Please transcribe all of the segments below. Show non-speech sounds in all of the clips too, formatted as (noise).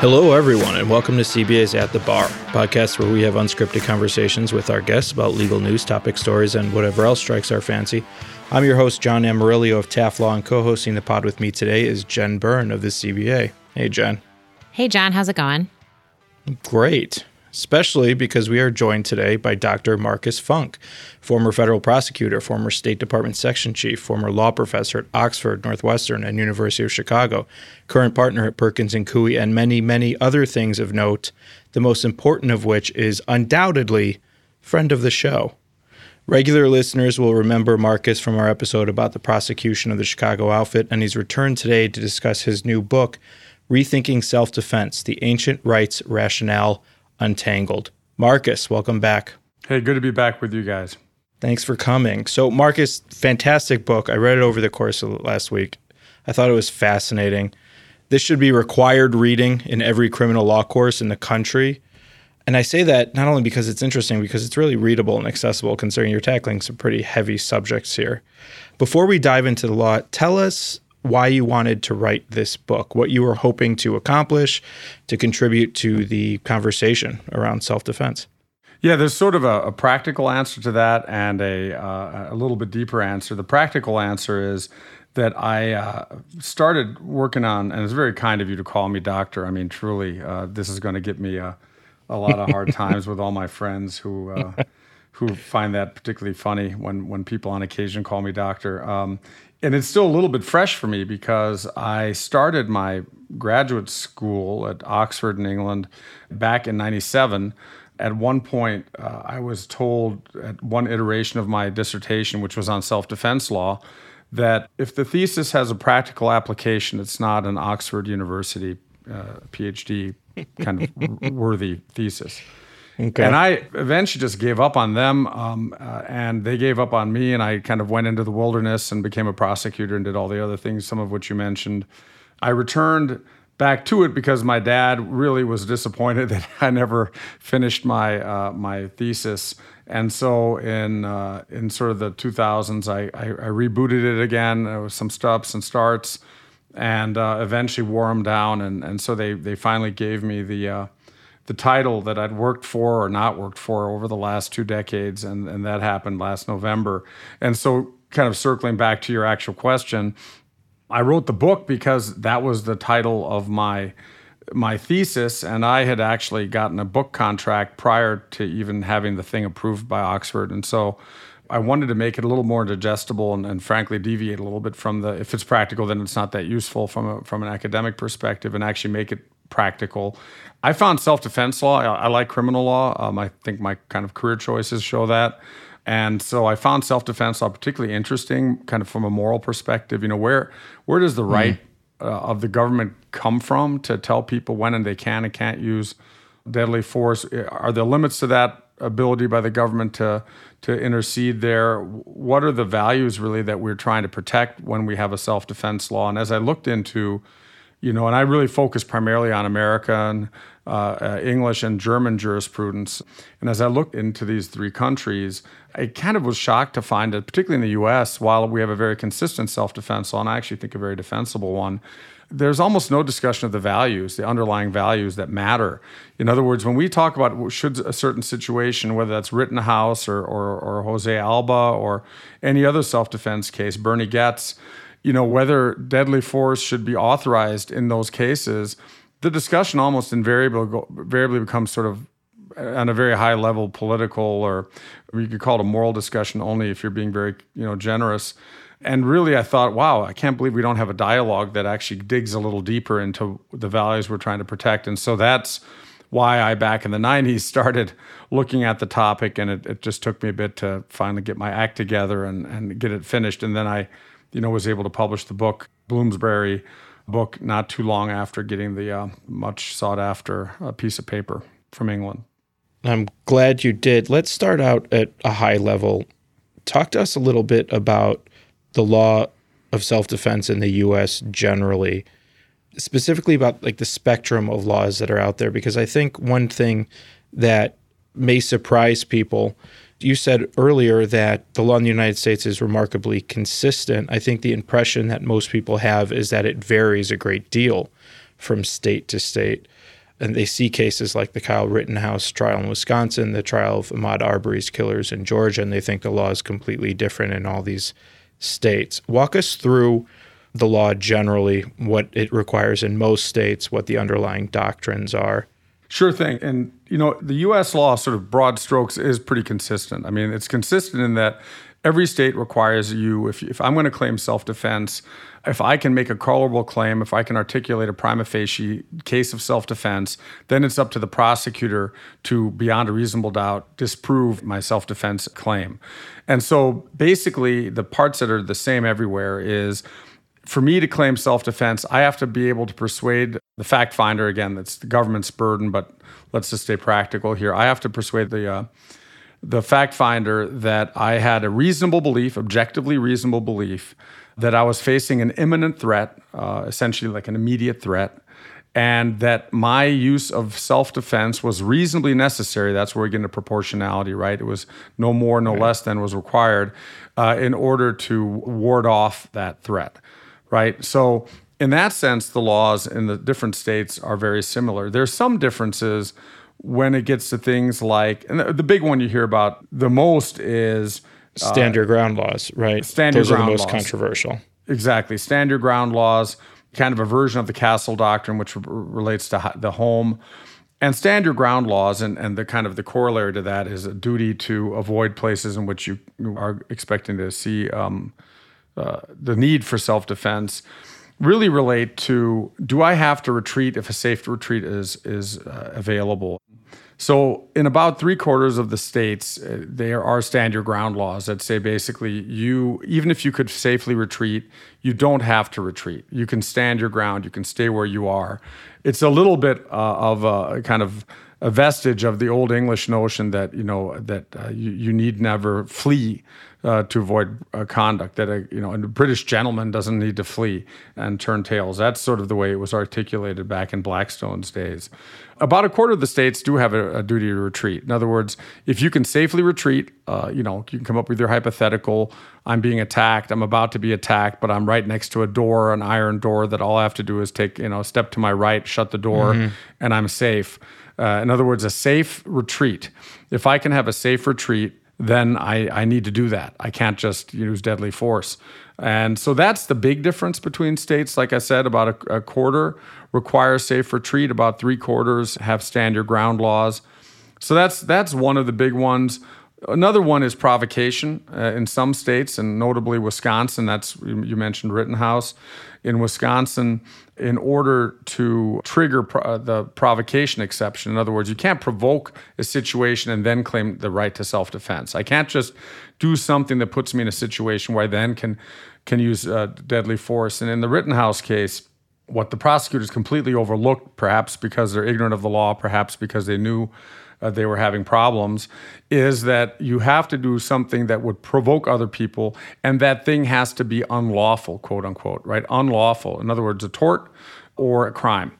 Hello, everyone, and welcome to CBA's At the Bar, podcast where we have unscripted conversations with our guests about legal news, topic stories, and whatever else strikes our fancy. I'm your host, John Amarilio of Taft Law, and co hosting the pod with me today is Jen Byrne of the CBA. Hey, Jen. Hey, John, how's it going? Great especially because we are joined today by Dr. Marcus Funk, former federal prosecutor, former State Department section chief, former law professor at Oxford, Northwestern, and University of Chicago, current partner at Perkins and Coie, and many, many other things of note, the most important of which is undoubtedly friend of the show. Regular listeners will remember Marcus from our episode about the prosecution of the Chicago outfit, and he's returned today to discuss his new book, Rethinking Self Defense The Ancient Rights Rationale Untangled. Marcus, welcome back. Hey, good to be back with you guys. Thanks for coming. So, Marcus, fantastic book. I read it over the course of last week. I thought it was fascinating. This should be required reading in every criminal law course in the country. And I say that not only because it's interesting, because it's really readable and accessible, considering you're tackling some pretty heavy subjects here. Before we dive into the law, tell us why you wanted to write this book, what you were hoping to accomplish to contribute to the conversation around self defense. Yeah, there's sort of a, a, practical answer to that and a, uh, a little bit deeper answer. The practical answer is that I uh, started working on, and it's very kind of you to call me doctor. I mean, truly, uh, this is going to get me a, a lot of hard (laughs) times with all my friends who uh, who find that particularly funny when when people on occasion call me doctor. Um, and it's still a little bit fresh for me because I started my graduate school at Oxford in England back in 97. At one point, uh, I was told at one iteration of my dissertation, which was on self defense law, that if the thesis has a practical application, it's not an Oxford University uh, PhD kind of (laughs) worthy thesis. Okay. And I eventually just gave up on them, um, uh, and they gave up on me. And I kind of went into the wilderness and became a prosecutor and did all the other things, some of which you mentioned. I returned back to it because my dad really was disappointed (laughs) that I never finished my uh, my thesis. And so in uh, in sort of the 2000s, I, I, I rebooted it again. There was some stops and starts, and uh, eventually wore them down. And and so they they finally gave me the uh, the title that I'd worked for or not worked for over the last two decades, and, and that happened last November. And so, kind of circling back to your actual question, I wrote the book because that was the title of my my thesis, and I had actually gotten a book contract prior to even having the thing approved by Oxford, and so. I wanted to make it a little more digestible and, and, frankly deviate a little bit from the if it's practical then it's not that useful from a, from an academic perspective and actually make it practical. I found self defense law. I, I, like criminal law. Um, I think my kind of career choices show that. And so I found self defense law particularly interesting, kind of from a moral perspective. You know, where where does the hmm. right uh, of the government come from to tell people when and they can and can't use deadly force? Are there limits to that ability by the government to to intercede there? What are the values really that we're trying to protect when we have a self defense law? And as I looked into you know, and I really focus primarily on American, uh, uh, English, and German jurisprudence. And as I looked into these three countries, I kind of was shocked to find that, particularly in the U.S., while we have a very consistent self-defense law, and I actually think a very defensible one, there's almost no discussion of the values, the underlying values that matter. In other words, when we talk about should a certain situation, whether that's Rittenhouse or, or, or Jose Alba or any other self-defense case, Bernie Goetz you know, whether deadly force should be authorized in those cases, the discussion almost invariably, invariably becomes sort of uh, on a very high level political or you could call it a moral discussion only if you're being very you know generous. And really i thought wow i can't believe we don't have a dialogue that actually digs a little deeper into the values we're trying to protect. And so that's why i back in the 90s (laughs) started looking at the topic and it, it just took me a bit to finally get my act together and, and get it finished. And then i you know, was able to publish the book, Bloomsbury book, not too long after getting the uh, much sought after uh, piece of paper from England. I'm glad you did. Let's start out at a high level. Talk to us a little bit about the law of self defense in the US generally, specifically about like the spectrum of laws that are out there, because I think one thing that may surprise people you said earlier that the law in the United States is remarkably consistent. I think the impression that most people have is that it varies a great deal from state to state. and they see cases like the Kyle Rittenhouse trial in Wisconsin, the trial of Ahmaud Arbery's killers in Georgia, and they think the law is completely different in all these states. Walk us through the law generally, what it requires in most states, what the underlying doctrines are. Sure thing. And, you know, the U.S. law, sort of broad strokes, is pretty consistent. I mean, it's consistent in that every state requires you, if, if I'm going to claim self defense, if I can make a colorable claim, if I can articulate a prima facie case of self defense, then it's up to the prosecutor to, beyond a reasonable doubt, disprove my self defense claim. And so basically, the parts that are the same everywhere is for me to claim self defense, I have to be able to persuade the fact finder, again, that's the government's burden, but let's just stay practical here. I have to persuade the uh, the fact finder that I had a reasonable belief, objectively reasonable belief, that I was facing an imminent threat, uh, essentially like an immediate threat, and that my use of self defense was reasonably necessary. That's where we get into proportionality, right? It was no more, no right. less than was required uh, in order to ward off that threat, right? So, in that sense, the laws in the different states are very similar. There's some differences when it gets to things like, and the, the big one you hear about the most is uh, stand your ground laws, right? Stand Those are the most laws. controversial. Exactly. Stand your ground laws, kind of a version of the castle doctrine, which r- relates to the home. And stand your ground laws, and, and the kind of the corollary to that is a duty to avoid places in which you are expecting to see um, uh, the need for self defense really relate to do I have to retreat if a safe retreat is is uh, available? So, in about three quarters of the states, uh, there are stand your ground laws that say basically you, even if you could safely retreat, you don't have to retreat. You can stand your ground. You can stay where you are. It's a little bit uh, of a kind of a vestige of the old English notion that you know that uh, you, you need never flee uh, to avoid uh, conduct. That a you know a British gentleman doesn't need to flee and turn tails. That's sort of the way it was articulated back in Blackstone's days. About a quarter of the states do have a, a duty to retreat. In other words, if you can safely retreat, uh, you know you can come up with your hypothetical. I'm being attacked. I'm about to be attacked, but I'm right next to a door, an iron door that all I have to do is take you know a step to my right, shut the door, mm-hmm. and I'm safe. Uh, in other words, a safe retreat. If I can have a safe retreat, then I, I need to do that. I can't just use deadly force. And so that's the big difference between states. Like I said, about a, a quarter require safe retreat, about three quarters have stand your ground laws. So that's that's one of the big ones. Another one is provocation uh, in some states, and notably Wisconsin. That's you mentioned Rittenhouse. In Wisconsin, in order to trigger pro- uh, the provocation exception. In other words, you can't provoke a situation and then claim the right to self-defense. I can't just do something that puts me in a situation where I then can can use uh, deadly force. And in the Rittenhouse case, what the prosecutors completely overlooked, perhaps because they're ignorant of the law, perhaps because they knew uh, they were having problems is that you have to do something that would provoke other people, and that thing has to be unlawful, quote unquote, right? Unlawful. In other words, a tort or a crime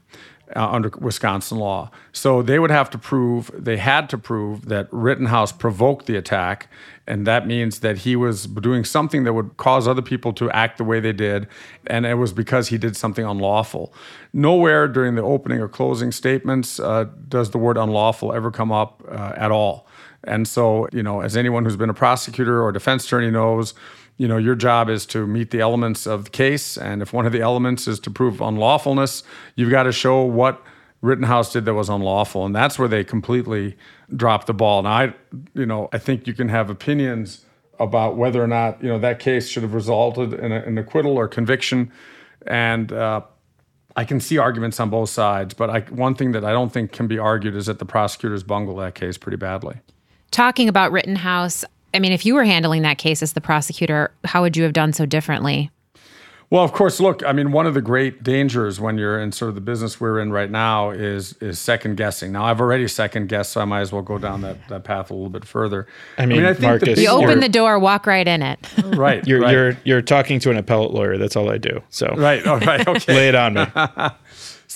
uh, under Wisconsin law. So they would have to prove, they had to prove that Rittenhouse provoked the attack. And that means that he was doing something that would cause other people to act the way they did. And it was because he did something unlawful. Nowhere during the opening or closing statements uh, does the word unlawful ever come up uh, at all. And so, you know, as anyone who's been a prosecutor or defense attorney knows, you know, your job is to meet the elements of the case. And if one of the elements is to prove unlawfulness, you've got to show what Rittenhouse did that was unlawful. And that's where they completely dropped the ball. Now, I, you know, I think you can have opinions about whether or not, you know, that case should have resulted in a, an acquittal or conviction. And, uh, I can see arguments on both sides, but I, one thing that I don't think can be argued is that the prosecutors bungled that case pretty badly. Talking about Rittenhouse, I mean, if you were handling that case as the prosecutor, how would you have done so differently? Well, of course, look, I mean, one of the great dangers when you're in sort of the business we're in right now is is second guessing. Now, I've already second guessed, so I might as well go down that, that path a little bit further. I mean, I, mean, I think Marcus, you open the door, walk right in it. (laughs) right. You're right. you're you're talking to an appellate lawyer. That's all I do. So right. All right. (laughs) Okay. Lay it on me. (laughs)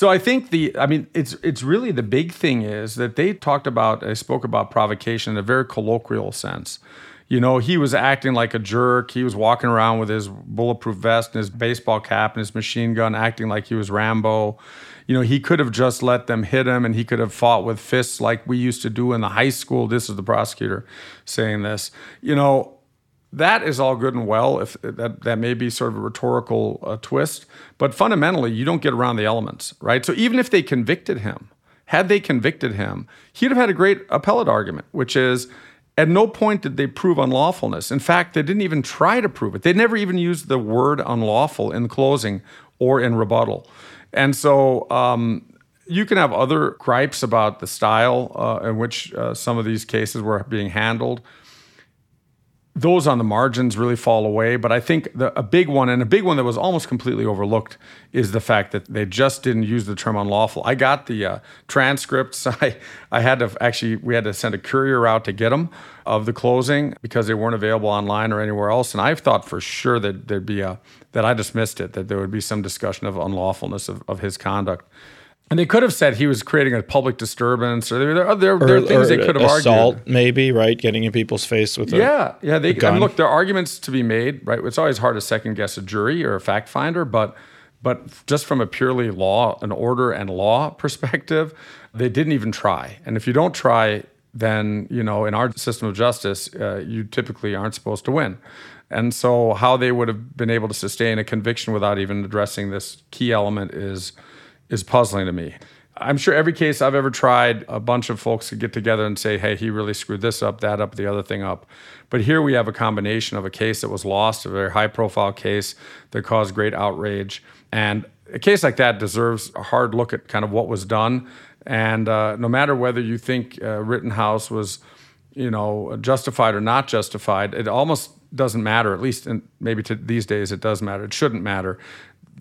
So I think the, I mean, it's it's really the big thing is that they talked about, I spoke about provocation in a very colloquial sense. You know, he was acting like a jerk. He was walking around with his bulletproof vest and his baseball cap and his machine gun, acting like he was Rambo. You know, he could have just let them hit him and he could have fought with fists like we used to do in the high school. This is the prosecutor saying this. You know, that is all good and well if that, that may be sort of a rhetorical uh, twist but fundamentally you don't get around the elements right? So even if they convicted him had they convicted him he'd have had a great appellate argument which is at no point did they prove unlawfulness. In fact they didn't even try to prove it. They never even used the word unlawful in closing or in rebuttal. And so um, you can have other gripes about the style uh, in which uh, some of these cases were being handled those on the margins really fall away. But I think the, a big one, and a big one that was almost completely overlooked, is the fact that they just didn't use the term unlawful. I got the uh, transcripts. (laughs) I, I had to actually, we had to send a courier out to get them of the closing because they weren't available online or anywhere else. And I thought for sure that there'd be a, that I dismissed it, that there would be some discussion of unlawfulness of, of his conduct. And they could have said he was creating a public disturbance, or there, there, there, there are things they could have assault, argued. maybe, right? Getting in people's face with a yeah, yeah. They I mean, look, there are arguments to be made, right? It's always hard to second guess a jury or a fact finder, but but just from a purely law, an order and law (laughs) perspective, they didn't even try. And if you don't try, then you know, in our system of justice, uh, you typically aren't supposed to win. And so, how they would have been able to sustain a conviction without even addressing this key element is is puzzling to me. I'm sure every case I've ever tried, a bunch of folks could get together and say, hey, he really screwed this up, that up, the other thing up. But here we have a combination of a case that was lost, a very high profile case that caused great outrage. And a case like that deserves a hard look at kind of what was done. And uh, no matter whether you think uh, Rittenhouse was, you know, justified or not justified, it almost doesn't matter. At least, in, maybe to these days, it does matter. It shouldn't matter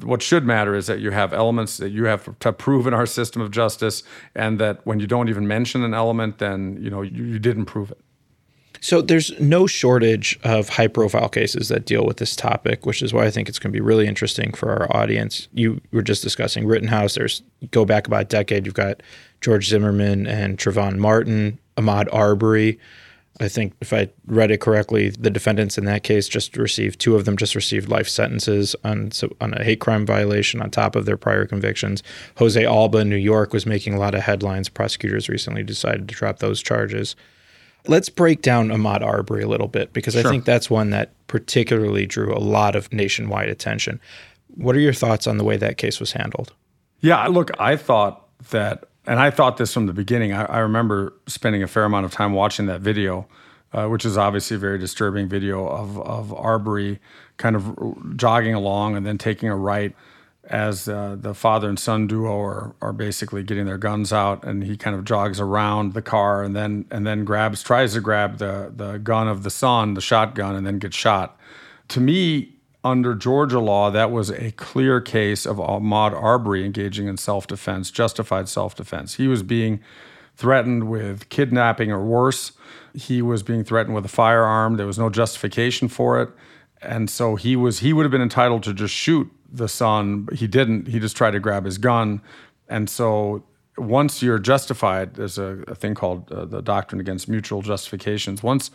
what should matter is that you have elements that you have to prove in our system of justice, and that when you don't even mention an element, then you know you, you didn't prove it. So there's no shortage of high profile cases that deal with this topic, which is why I think it's going to be really interesting for our audience. You were just discussing Rittenhouse. There's go back about a decade. You've got George Zimmerman and Trayvon Martin, Ahmaud Arbery. I think if I read it correctly, the defendants in that case just received two of them just received life sentences on on a hate crime violation on top of their prior convictions. Jose Alba in New York was making a lot of headlines. Prosecutors recently decided to drop those charges. Let's break down Ahmaud Arbery a little bit because sure. I think that's one that particularly drew a lot of nationwide attention. What are your thoughts on the way that case was handled? Yeah, look, I thought that and I thought this from the beginning. I, I, remember spending a fair amount of time watching that video, uh, which is obviously a very disturbing video of of Arbery kind of jogging along and then taking a right as uh, the father and son duo are, are basically getting their guns out and he kind of jogs around the car and then and then grabs tries to grab the the gun of the son the shotgun and then gets shot to me under Georgia law, that was a clear case of Ahmaud Arbery engaging in self defense, justified self defense. He was being threatened with kidnapping or worse. He was being threatened with a firearm. There was no justification for it. And so he was he would have been entitled to just shoot the son, but he didn't. He just tried to grab his gun. And so once you're justified, there's a, a thing called uh, the doctrine against mutual justifications. Once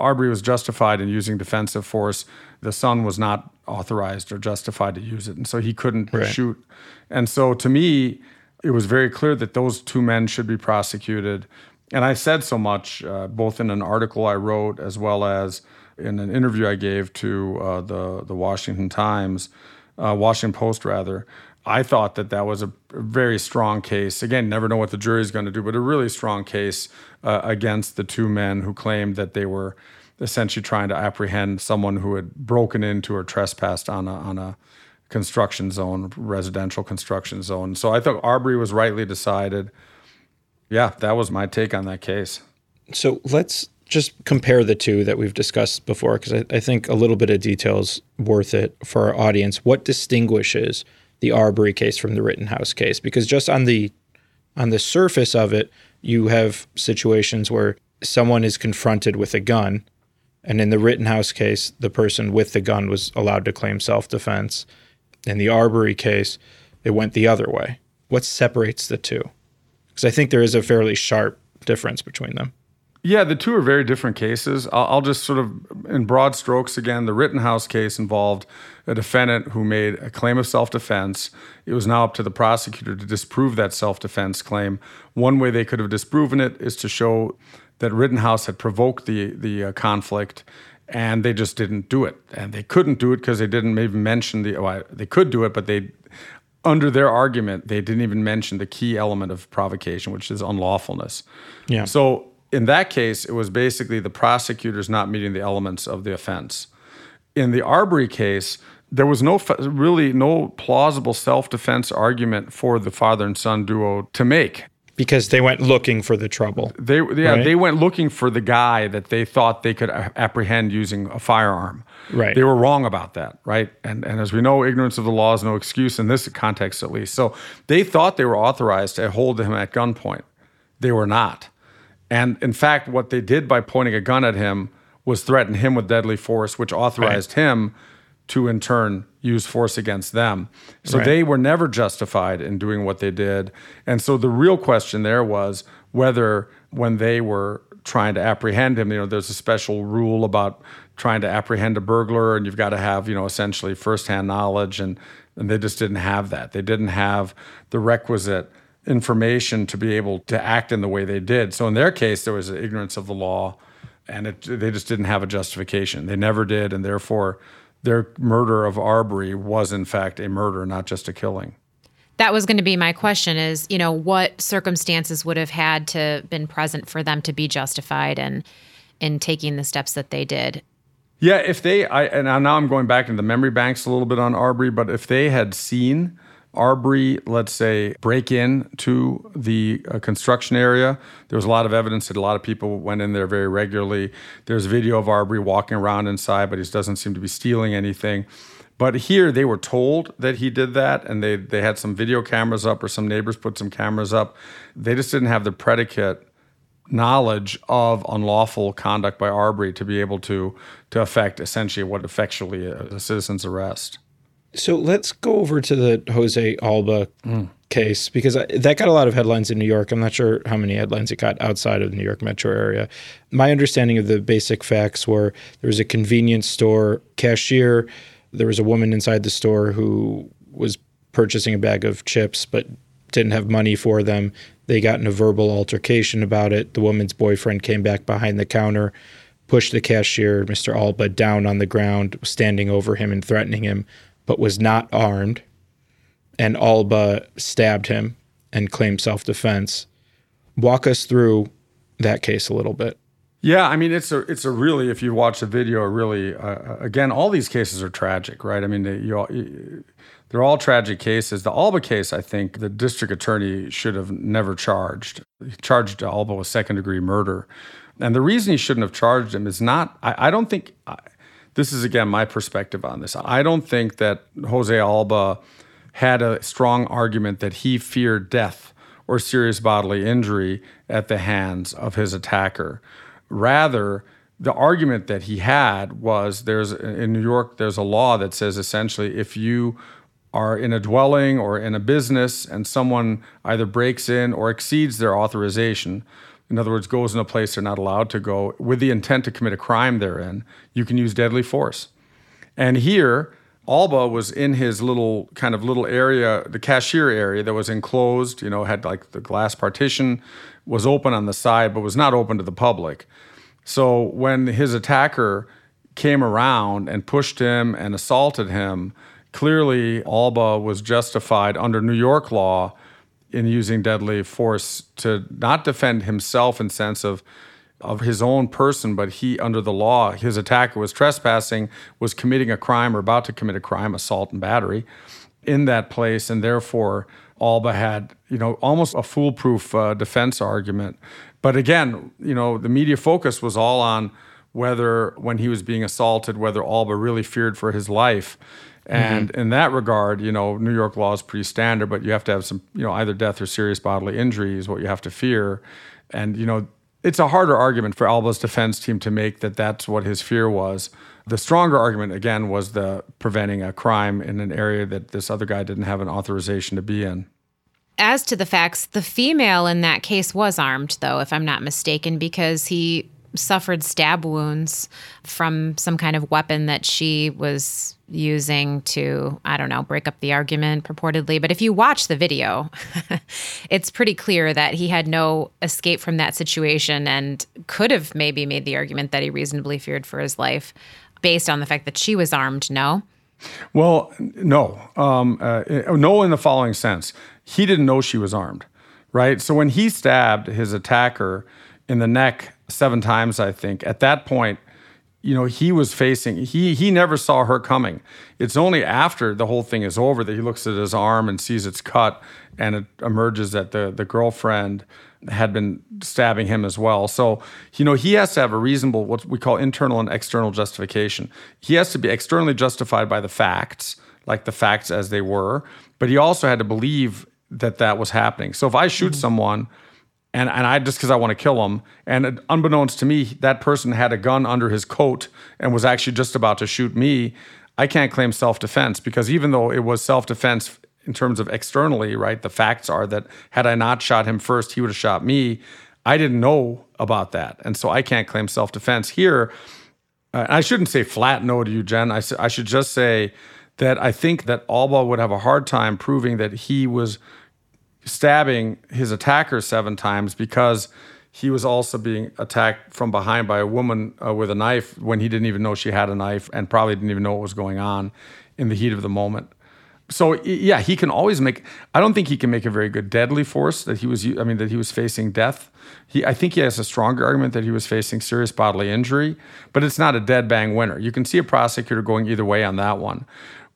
Arbery was justified in using defensive force. The son was not authorized or justified to use it, and so he couldn't right. shoot. And so, to me, it was very clear that those two men should be prosecuted. And I said so much, uh, both in an article I wrote as well as in an interview I gave to uh, the the Washington Times, uh, Washington Post rather. I thought that that was a very strong case. Again, never know what the jury is going to do, but a really strong case uh, against the two men who claimed that they were essentially trying to apprehend someone who had broken into or trespassed on a, on a construction zone, residential construction zone. So I thought Arbery was rightly decided. Yeah, that was my take on that case. So let's just compare the two that we've discussed before, because I, I, think a little bit of detail is worth it for our audience. What distinguishes the Arbery case from the Rittenhouse case? Because just on the on the surface of it, you have situations where someone is confronted with a gun and in the Rittenhouse case, the person with the gun was allowed to claim self defense. In the Arbery case, it went the other way. What separates the two? Because I think there is a fairly sharp difference between them. Yeah, the two are very different cases. I'll, I'll, just sort of, in broad strokes again, the Rittenhouse case involved a defendant who made a claim of self defense. It was now up to the prosecutor to disprove that self defense claim. One way they could have disproven it is to show that Rittenhouse had provoked the, the uh, conflict and they just didn't do it. And they couldn't do it because they didn't even mention the, well, they could do it, but they, under their argument, they didn't even mention the key element of provocation, which is unlawfulness. Yeah. So in that case, it was basically the prosecutors not meeting the elements of the offense. In the Arbery case, there was no really no plausible self-defense argument for the father and son duo to make because they went looking for the trouble. They yeah, right? they went looking for the guy that they thought they could apprehend using a firearm. Right. They were wrong about that, right? And and as we know, ignorance of the law is no excuse in this context at least. So they thought they were authorized to hold him at gunpoint. They were not. And in fact, what they did by pointing a gun at him was threaten him with deadly force, which authorized right. him to in turn use force against them. So right. they were never justified in doing what they did. And so the real question there was whether when they were trying to apprehend him, you know, there's a special rule about trying to apprehend a burglar and you've got to have, you know, essentially firsthand knowledge and and they just didn't have that. They didn't have the requisite information to be able to act in the way they did. So in their case, there was ignorance of the law, and it, they just didn't have a justification. They never did, and therefore, their murder of Arbery was in fact a murder, not just a killing. That was going to be my question: is you know what circumstances would have had to been present for them to be justified in in taking the steps that they did. Yeah, if they, I and now I'm going back into the memory banks a little bit on Arbery, but if they had seen Arbery, let's say, break in to the uh, construction area. There was a lot of evidence that a lot of people went in there very regularly. There's video of Arbery walking around inside, but he doesn't seem to be stealing anything. But here they were told that he did that, and they, they had some video cameras up, or some neighbors put some cameras up. They just didn't have the predicate knowledge of unlawful conduct by Arbery to be able to to affect essentially what effectually a, a citizen's arrest. So let's go over to the Jose Alba mm. case because that got a lot of headlines in New York. I'm not sure how many headlines it got outside of the New York metro area. My understanding of the basic facts were there was a convenience store cashier. There was a woman inside the store who was purchasing a bag of chips but didn't have money for them. They got in a verbal altercation about it. The woman's boyfriend came back behind the counter, pushed the cashier, Mr. Alba, down on the ground, standing over him and threatening him but was not armed, and Alba stabbed him and claimed self defense. Walk us through that case a little bit. Yeah, I mean it's a it's a really if you watch the video, really uh, again all these cases are tragic, right? I mean they, you, they're all tragic cases. The Alba case, I think the district attorney should have never charged. He charged Alba with second degree murder, and the reason he shouldn't have charged him is not. I, I don't think. I, this is again my perspective on this. I don't think that Jose Alba had a strong argument that he feared death or serious bodily injury at the hands of his attacker. Rather, the argument that he had was there's in New York there's a law that says essentially if you are in a dwelling or in a business and someone either breaks in or exceeds their authorization in other words, goes in a place they're not allowed to go with the intent to commit a crime therein, you can use deadly force. And here, Alba was in his little kind of little area, the cashier area that was enclosed, you know, had like the glass partition, was open on the side, but was not open to the public. So when his attacker came around and pushed him and assaulted him, clearly Alba was justified under New York law in using deadly force to not defend himself in sense of of his own person, but he, under the law, his attacker was trespassing, was committing a crime or about to commit a crime, assault and battery, in that place, and therefore Alba had, you know, almost a foolproof uh, defense argument. But again, you know, the media focus was all on whether, when he was being assaulted, whether Alba really feared for his life. And mm-hmm. in that regard, you know, New York law is pretty standard, but you have to have some, you know, either death or serious bodily injury is what you have to fear. And, you know, it's a harder argument for Alba's defense team to make that that's what his fear was. The stronger argument, again, was the preventing a crime in an area that this other guy didn't have an authorization to be in. As to the facts, the female in that case was armed, though, if I'm not mistaken, because he suffered stab wounds from some kind of weapon that she was using to, I don't know, break up the argument purportedly. But if you watch the video, (laughs) it's pretty clear that he had no escape from that situation and could have maybe made the argument that he reasonably feared for his life based on the fact that she was armed. No. Well, no. Um, uh, no, in the following sense. He didn't know she was armed, right? So when he stabbed his attacker in the neck seven times, I think. At that point, you know, he was facing he he never saw her coming. It's only after the whole thing is over that he looks at his arm and sees it's cut and it emerges that the the girlfriend had been stabbing him as well. So, you know, he has to have a reasonable what we call internal and external justification. He has to be externally justified by the facts, like the facts as they were, but he also had to believe that that was happening. So if I shoot mm-hmm. someone and and I just because I want to kill him. And unbeknownst to me, that person had a gun under his coat and was actually just about to shoot me. I can't claim self defense because even though it was self defense in terms of externally, right? The facts are that had I not shot him first, he would have shot me. I didn't know about that, and so I can't claim self defense here. Uh, I shouldn't say flat no to you, Jen. I, I should just say that I think that Alba would have a hard time proving that he was stabbing his attacker seven times because he was also being attacked from behind by a woman uh, with a knife when he didn't even know she had a knife and probably didn't even know what was going on in the heat of the moment. So yeah, he can always make. I don't think he can make a very good deadly force that he was. I mean that he was facing death. He, I think he has a stronger argument that he was facing serious bodily injury, but it's not a dead bang winner. You can see a prosecutor going either way on that one.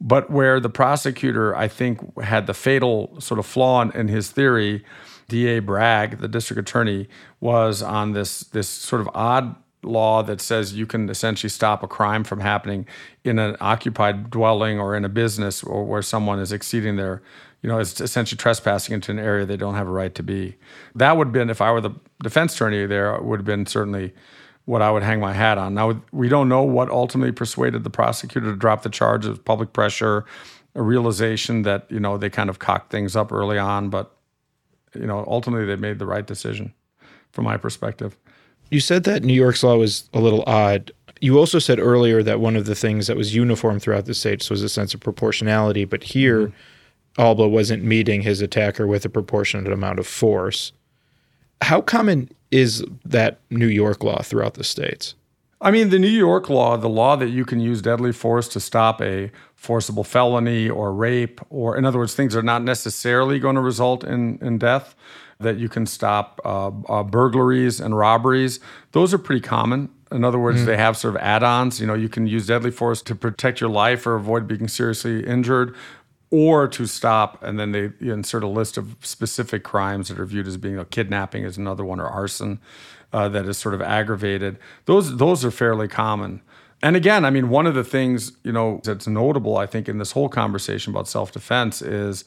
But where the prosecutor, I think, had the fatal sort of flaw in, in his theory, D.A. Bragg, the district attorney, was on this this sort of odd law that says you can essentially stop a crime from happening in an occupied dwelling or in a business or where someone is exceeding their you know, is essentially trespassing into an area they don't have a right to be. That would have been, if I were the defense attorney there, would have been certainly what I would hang my hat on. Now, we don't know what ultimately persuaded the prosecutor to drop the charge of public pressure, a realization that, you know, they kind of cocked things up early on, but, you know, ultimately they made the right decision from my perspective. You said that New York's law was a little odd. You also said earlier that one of the things that was uniform throughout the states was a sense of proportionality, but here, mm-hmm. Alba wasn't meeting his attacker with a proportionate amount of force. How common is that New York law throughout the states? I mean, the New York law, the law that you can use deadly force to stop a forcible felony or rape, or in other words, things that are not necessarily going to result in, in death, that you can stop uh, uh, burglaries and robberies, those are pretty common. In other words, mm. they have sort of add ons. You know, you can use deadly force to protect your life or avoid being seriously injured or to stop, and then they insert a list of specific crimes that are viewed as being a kidnapping is another one, or arson uh, that is sort of aggravated. Those those are fairly common. And again, I mean, one of the things you know that's notable, I think, in this whole conversation about self defense is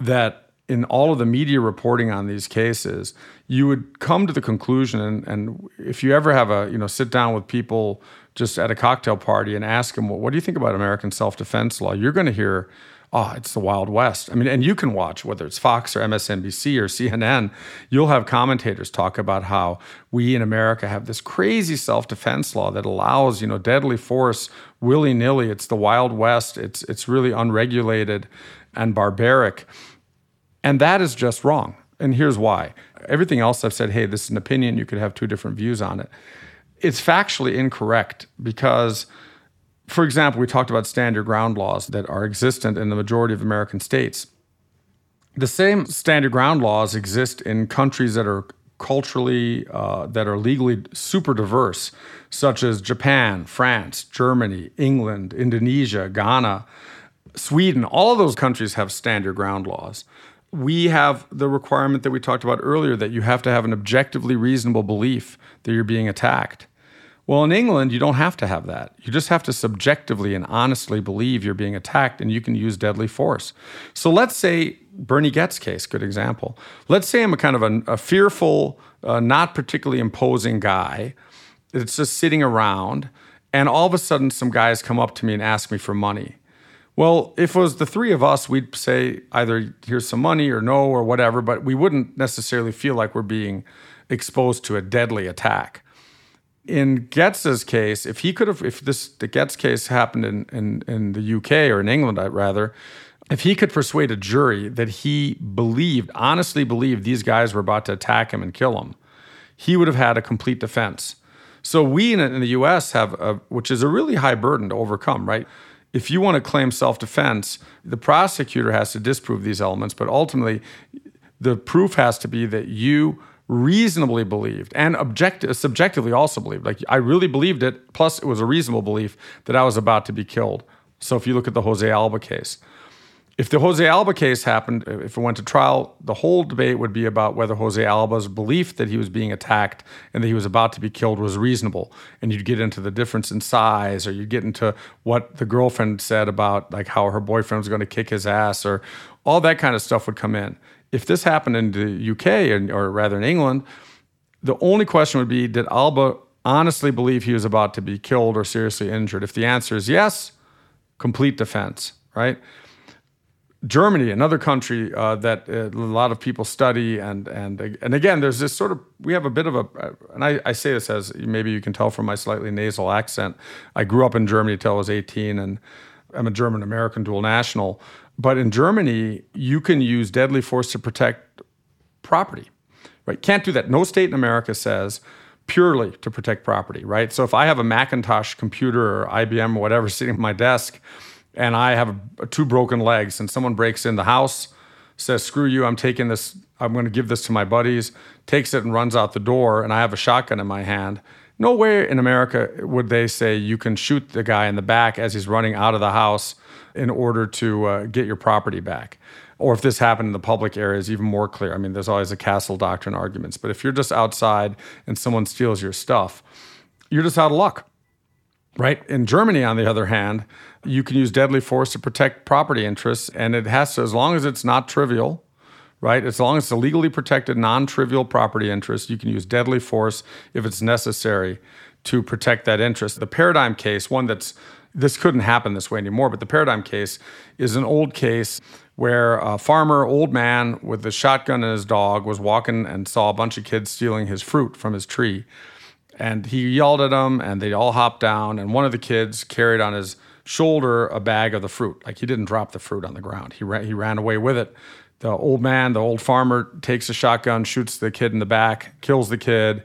that in all of the media reporting on these cases, you would come to the conclusion, and, and if you ever have a you know sit down with people just at a cocktail party and ask them, well, what do you think about American self defense law? You're going to hear oh, it's the Wild West. I mean, and you can watch whether it's Fox or MSNBC or CNN, you'll have commentators talk about how we in America have this crazy self-defense law that allows, you know, deadly force willy-nilly. It's the Wild West. It's it's really unregulated and barbaric. And that is just wrong. And here's why. Everything else I've said, hey, this is an opinion, you could have two different views on it. It's factually incorrect because for example, we talked about stand your ground laws that are existent in the majority of American states. The same stand your ground laws exist in countries that are culturally, uh, that are legally super diverse, such as Japan, France, Germany, England, Indonesia, Ghana, Sweden. All of those countries have stand your ground laws. We have the requirement that we talked about earlier that you have to have an objectively reasonable belief that you're being attacked. Well, in England, you don't have to have that. You just have to subjectively and honestly believe you're being attacked and you can use deadly force. So let's say Bernie Goetz case, good example. Let's say I'm a kind of a, a fearful, uh, not particularly imposing guy that's just sitting around, and all of a sudden some guys come up to me and ask me for money. Well, if it was the three of us, we'd say either here's some money or no or whatever, but we wouldn't necessarily feel like we're being exposed to a deadly attack. In Goetz's case, if he could have, if this the Getz case happened in, in, in the UK or in England, I'd rather, if he could persuade a jury that he believed, honestly believed these guys were about to attack him and kill him, he would have had a complete defense. So we in, in the US have, a, which is a really high burden to overcome, right? If you want to claim self defense, the prosecutor has to disprove these elements, but ultimately, the proof has to be that you reasonably believed and subjectively also believed. Like I really believed it. Plus, it was a reasonable belief that I was about to be killed. So if you look at the Jose Alba case, if the Jose Alba case happened, uh, if it went to trial, the whole debate would be about whether Jose Alba's belief that he was being attacked and that he was about to be killed was reasonable. And you'd get into the difference in size, or you'd get into what the girlfriend said about like how her boyfriend was going to kick his ass, or all that kind of stuff would come in. If this happened in the UK, or, rather in England, the only question would be did Alba honestly believe he was about to be killed or seriously injured? If the answer is yes, complete defense, right? Germany, another country uh, that uh, a lot of people study, and and and again, there's this sort of we have a bit of a, and I, I say this as maybe you can tell from my slightly nasal accent. I grew up in Germany till I was 18, and I'm a German American dual national. But in Germany, you can use deadly force to protect property, right? Can't do that. No state in America says purely to protect property, right? So if I have a Macintosh computer or IBM or whatever (laughs) sitting at my desk and I have a, two broken legs, and someone breaks in the house, says, "Screw you! I'm taking this. I'm going to give this to my buddies." Takes it and runs out the door, and I have a shotgun in my hand. Nowhere in America would they say you can shoot the guy in the back as he's running out of the house in order to uh, get your property back. Or if this happened in the public area is even more clear. I mean, there's always a castle doctrine arguments, but if you're just outside and someone steals your stuff, you're just out of luck, right? In Germany, on the other hand, you can use deadly force to protect property interests, and it has to, as long as it's not trivial, right? As long as it's a legally protected, non trivial property interest, you can use deadly force if it's necessary to protect that interest. The paradigm case, one that's this couldn't happen this way anymore, but the paradigm case is an old case where a farmer, old man with a shotgun and his dog, was walking and saw a bunch of kids stealing his fruit from his tree. And he yelled at them, and they all hopped down. And one of the kids carried on his shoulder a bag of the fruit. Like he didn't drop the fruit on the ground. He ran, he ran away with it. The old man, the old farmer, takes a shotgun, shoots the kid in the back, kills the kid,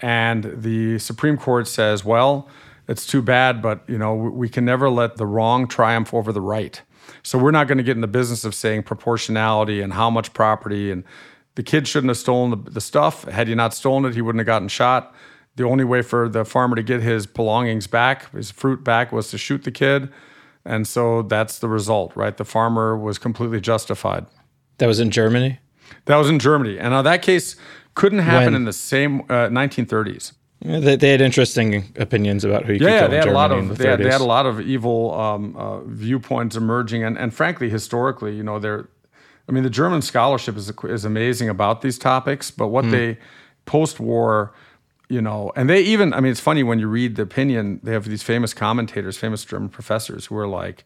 and the Supreme Court says, "Well, it's too bad, but you know we can never let the wrong triumph over the right. So we're not going to get in the business of saying proportionality and how much property and." The kid shouldn't have stolen the, the stuff. Had he not stolen it, he wouldn't have gotten shot the only way for the farmer to get his belongings back, his fruit back, was to shoot the kid. And so that's the result, right? The farmer was completely justified. That was in Germany? That was in Germany. And now that case couldn't happen when? in the same uh, 1930s. Yeah, they, they, had interesting opinions about who you yeah, could kill they had a lot of the they had, they had, a lot of evil um, uh, viewpoints emerging, and, and frankly, historically, you know, they're I mean, the German scholarship is is amazing about these topics, but what mm. they post-war you know, and they even, I mean, it's funny when you read the opinion, they have these famous commentators, famous German professors who are like,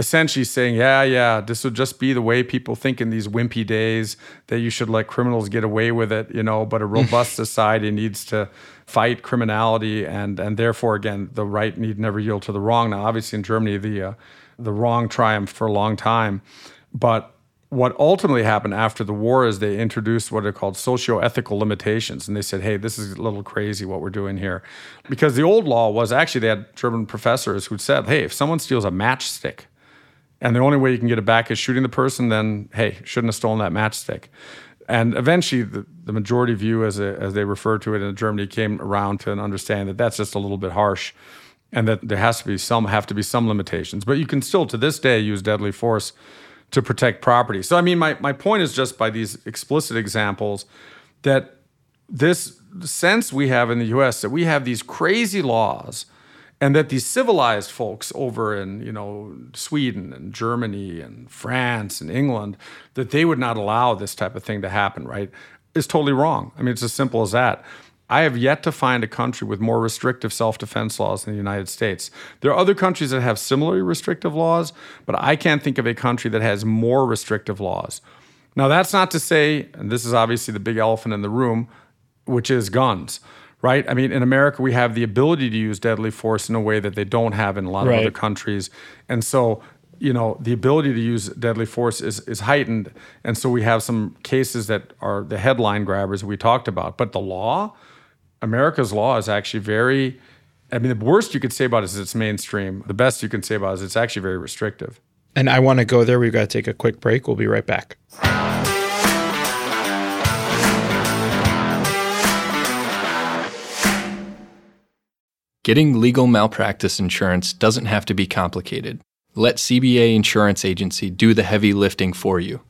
essentially saying, yeah, yeah, this would just be the way people think in these wimpy days that you should let criminals get away with it, you know, but a robust (laughs) society needs to fight criminality and and therefore again the right need never yield to the wrong. Now obviously in Germany the uh, the wrong triumphed for a long time, but what ultimately happened after the war is they introduced what are called socio-ethical limitations. And they said hey this is a little crazy what we're doing here. Because the old law was actually they had german professors who said hey if someone steals a matchstick and the only way you can get it back is shooting the person then hey shouldn't have stolen that matchstick and eventually the, the majority view as, a, as they refer to it in germany came around to understand that that's just a little bit harsh and that there has to be some have to be some limitations but you can still to this day use deadly force to protect property. So, I mean, my, my point is just by these explicit examples that this sense we have in the US that we have these crazy laws and that these civilized folks over in you know Sweden and Germany and France and England that they would not allow this type of thing to happen right is totally wrong. I mean it's as simple as that. I have yet to find a country with more restrictive self defense laws than the United States. There are other countries that have similarly restrictive laws, but I can't think of a country that has more restrictive laws. Now, that's not to say, and this is obviously the big elephant in the room, which is guns, right? I mean, in America, we have the ability to use deadly force in a way that they don't have in a lot Right. of other countries. And so, you know, the ability to use deadly force is, is heightened. And so we have some cases that are the headline grabbers we talked about. But the law, America's law is actually very, I mean, the worst you could say about it is it's mainstream. The best you can say about it is it's actually very restrictive. And I want to go there. We've got to take a quick break. We'll be right back. Getting legal malpractice insurance doesn't have to be complicated. Let CBA Insurance Agency do the heavy lifting for you.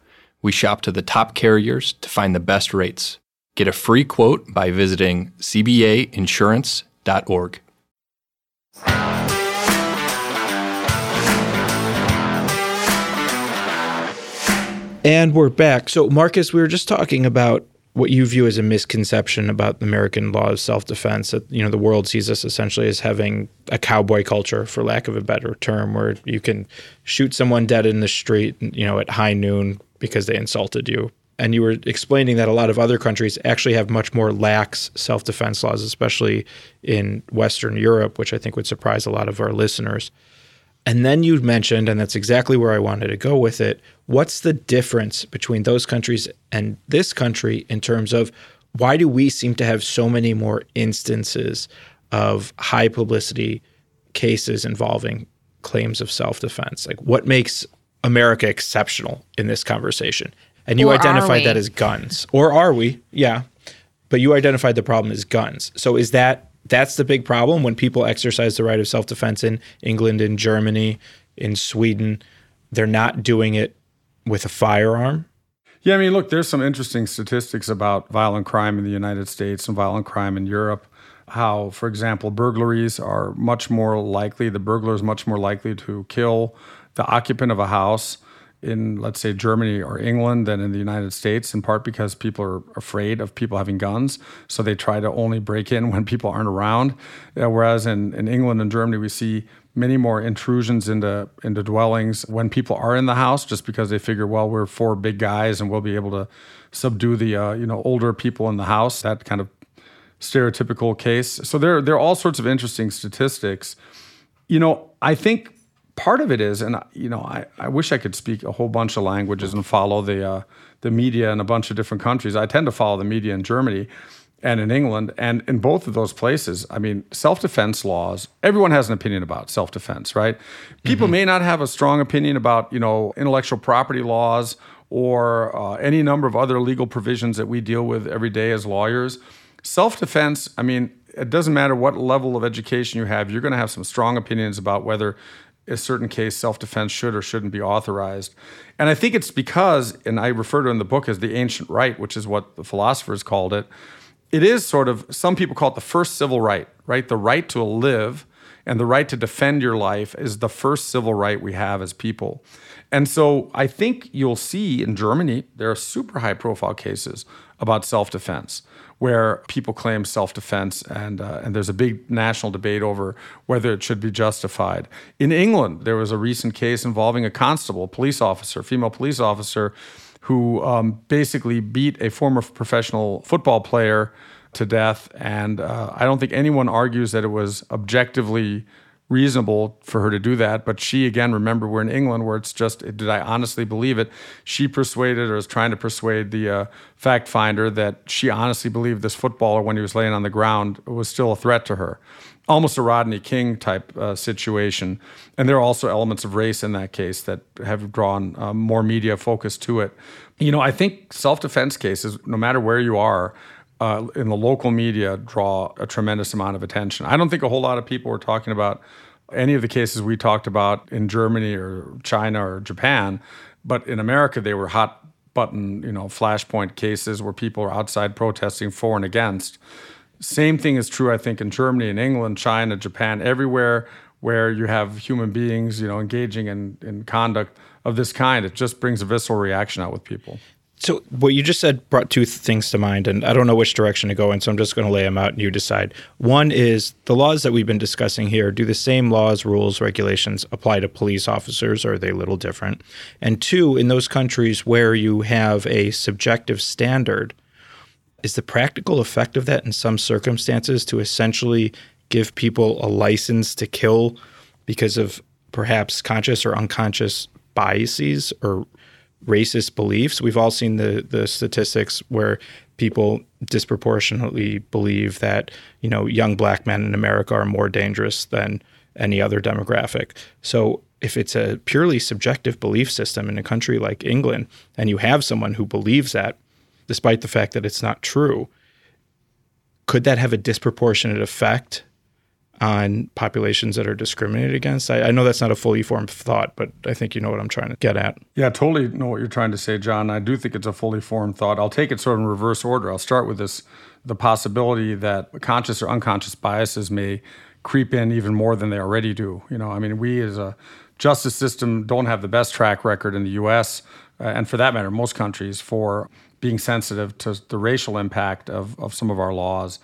We shop to the top carriers to find the best rates. Get a free quote by visiting cbainsurance.org. And we're back. So, Marcus, we were just talking about what you view as a misconception about the American law of self-defense. That you know the world sees us essentially as having a cowboy culture, for lack of a better term, where you can shoot someone dead in the street, you know, at high noon because they insulted you. And you were explaining that a lot of other countries actually have much more lax self-defense laws, especially in Western Europe, which I think would surprise a lot of our listeners. And then you mentioned, and that's exactly where I wanted to go with it. What's the difference between those countries and this country in terms of why do we seem to have so many more instances of high publicity cases involving claims of self defense? Like, what makes America exceptional in this conversation? And you Or identified that as guns. Or are we? Yeah. But you identified the problem as guns. So is that that's the big problem when people exercise the right of self-defense in England, in Germany, in Sweden, they're not doing it with a firearm. Yeah, I mean, look, there's some interesting statistics about violent crime in the United States and violent crime in Europe. How, for example, burglaries are much more likely, the burglar is much more likely to kill the occupant of a house in, let's say, Germany or England than in the United States, in part because people are afraid of people having guns. So they try to only break in (laughs) when people aren't around. Uh, whereas in, in England and Germany, we see many more intrusions into into dwellings when people are in the house, just because they figure, well, we're four big guys and we'll be able to subdue the uh, you know older people in the house. That kind of stereotypical case. So there there are all sorts of interesting statistics. You know, I think part of it is, and you know, I, I wish I could speak a whole bunch of languages and follow the uh, the media in a bunch of different countries. I tend to follow the media in Germany and in England, and in both of those places, I mean, self defense laws. Everyone has an opinion about self defense, right? People may not have a strong opinion about you know intellectual property laws or uh, any number of other legal provisions that we deal with every day as lawyers. Self defense, I mean, it doesn't matter what level of education you have, you're going to have some strong opinions about whether a certain case self defense should or shouldn't be authorized. And I think it's because, and I refer to it in the book as the ancient right, which is what the philosophers called it. It is sort of, some people call it the first civil right, right? The right to live and the right to defend your life is the first civil right we have as people. And so I think you'll see in Germany, there are super high profile cases about self defense where people claim self defense, and, uh, and there's a big national debate over whether it should be justified. In England, there was a recent case involving a constable, a police officer, female police officer, who um, basically beat a former professional football player to death. And uh, I don't think anyone argues that it was objectively reasonable for her to do that. But she, again, remember, we're in England where it's just, did I honestly believe it? She persuaded or was trying to persuade the uh, fact finder that she honestly believed this footballer, when he was laying on the ground, was still a threat to her. Almost a Rodney King type uh, situation. And there are also elements of race in that case that have drawn um, more media focus to it. You know, I think self defense cases, no matter where you are, uh, in the local media draw a tremendous amount of attention. I don't think a whole lot of people were talking about any of the cases we talked about in Germany or China or Japan, but in America they were hot button, you know, flashpoint cases where people are outside protesting for and against. Same thing is true, I think, in Germany, in England, China, Japan, everywhere where you have human beings, you know, engaging in, in conduct of this kind. It just brings a visceral reaction out with people. So what you just said brought two th- things to mind, and I don't know which direction to go in, so I'm just going to lay them out and you decide. One is the laws that we've been discussing here. Do the same laws, rules, regulations apply to police officers, or are they a little different? And two, in those countries where you have a subjective standard, is the practical effect of that in some circumstances to essentially give people a license to kill because of perhaps conscious or unconscious biases or racist beliefs. We've all seen the the statistics where people disproportionately believe that you know young black men in America are more dangerous than any other demographic. So if it's a purely subjective belief system in a country like England, and you have someone who believes that, despite the fact that it's not true, could that have a disproportionate effect on populations that are discriminated against? I, I, know that's not a fully formed thought, but I think you know what I'm trying to get at. Yeah, totally know what you're trying to say, John. I do think it's a fully formed thought. I'll take it sort of in reverse order. I'll start with this the possibility that conscious or unconscious biases may creep in even more than they already do. You know, I mean, we as a justice system don't have the best track record in the US, uh, and for that matter, most countries, for being sensitive to the racial impact of, of some of our laws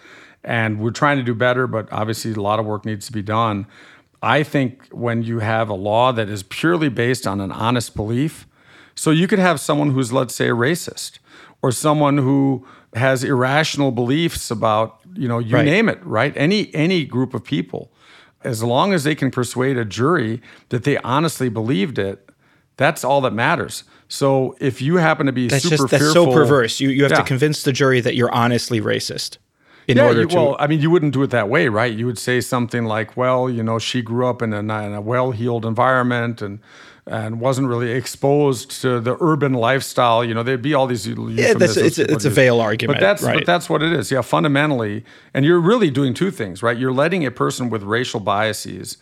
and we're trying to do better, but obviously a lot of work needs to be done. I think when you have a law that is purely based on an honest belief, so you could have someone who's, let's say, a racist or someone who has irrational beliefs about, you know, you right. name it, right? Any any group of people, as long as they can persuade a jury that they honestly believed it, that's all that matters. So if you happen to be that's super just, that's fearful, so perverse. You you have yeah. to convince the jury that you're honestly racist in yeah, order you, to. Well, I mean, you wouldn't do it that way, right? You would say something like, "Well, you know, she grew up in a, in a well-heeled environment and." and wasn't really exposed to the urban lifestyle. You know, there'd be all these. Yeah, that's, it's, it's a veil argument. But that's right. but that's what it is. Yeah, fundamentally, and you're really doing two things, right? You're letting a person with racial biases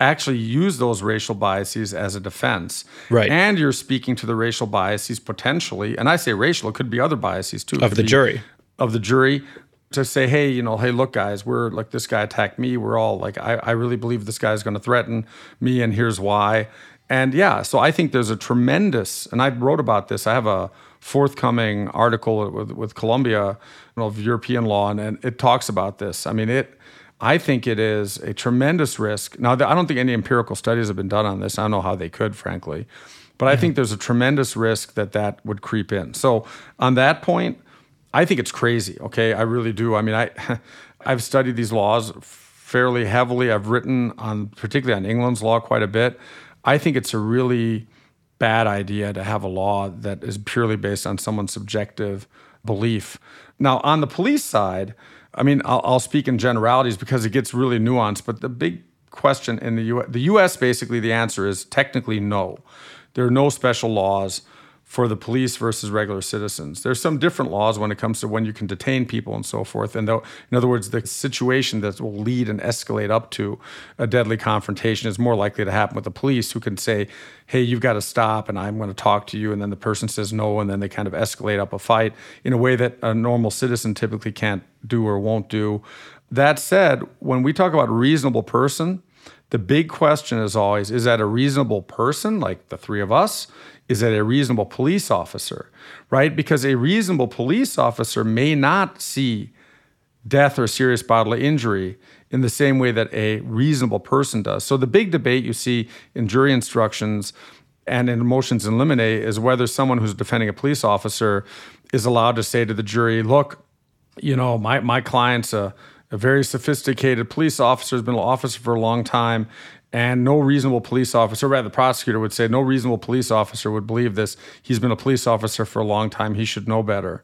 actually use those racial biases as a defense. Right. And you're speaking to the racial biases potentially, and I say racial, it could be other biases too. Of the be, jury. Of the jury to say, hey, you know, hey, look, guys, we're like this guy attacked me. We're all like, I, I really believe this guy's going to threaten me, and here's why. And yeah, so I think there's a tremendous, and I wrote about this. I have a forthcoming article with, with Columbia of European law, and, and it talks about this. I mean, it. I think it is a tremendous risk. Now, I don't think any empirical studies have been done on this. I don't know how they could, frankly, but I think mm-hmm. there's a tremendous risk that that would creep in. So, on that point, I think it's crazy. Okay, I really do. I mean, I (laughs) I've studied these laws fairly heavily. I've written on particularly on England's law quite a bit. I think it's a really bad idea to have a law that is purely based on someone's subjective belief. Now, on the police side, I mean, I'll, I'll speak in generalities because it gets really nuanced. But the big question in the the U.S. basically the answer is technically no. There are no special laws for the police versus regular citizens. There's some different laws when it comes to when you can detain people and so forth. And though, in other words, the situation that will lead and escalate up to a deadly confrontation is more likely to happen with the police, who can say, "Hey, you've got to stop," and I'm going to talk to you, and then the person says no, and then they kind of escalate up a fight in a way that a normal citizen typically can't do or won't do. That said, when we talk about reasonable person, the big question is always is that a reasonable person like the three of us is that a reasonable police officer, right? Because a reasonable police officer may not see death or serious bodily injury in the same way that a reasonable person does. So the big debate you see in jury instructions and in motions in limine is whether someone who's defending a police officer is allowed to say to the jury, look, you know, my, my client's a, a very sophisticated police officer, has been an officer for a long time, and no reasonable police officer, rather, the prosecutor would say, no reasonable police officer would believe this. He's been a police officer for a long time. He should know better.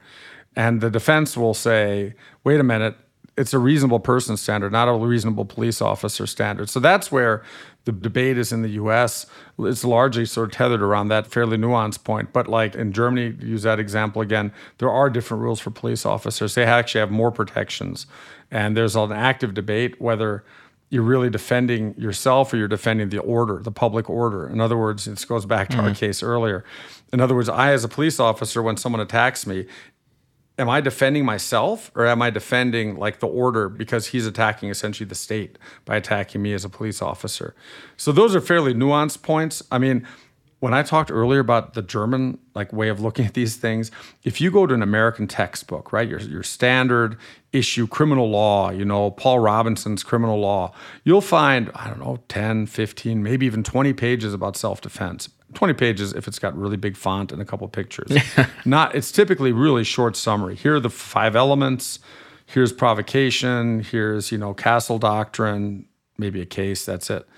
And the defense will say, wait a minute, it's a reasonable person standard, not a reasonable police officer standard. So that's where the debate is in the US. It's largely sort of tethered around that fairly nuanced point. But like in Germany, use that example again, there are different rules for police officers. They actually have more protections. And there's an active debate whether you're really defending yourself or you're defending the order, the public order. In other words, this goes back to mm-hmm. our case earlier. In other words, I, as a police officer, when someone attacks me, am I defending myself or am I defending like the order because he's attacking essentially the state by attacking me as a police officer? So those are fairly nuanced points. I mean, when I talked earlier about the German like way of looking at these things, if you go to an American textbook, right, your your standard issue criminal law, you know, Paul Robinson's criminal law, you'll find, I don't know, 10, 15, maybe even 20 pages about self-defense. 20 pages if it's got really big font and a couple pictures. (laughs) Not it's typically really short summary. Here are the five elements, here's provocation, here's, you know, castle doctrine, maybe a case, that's it.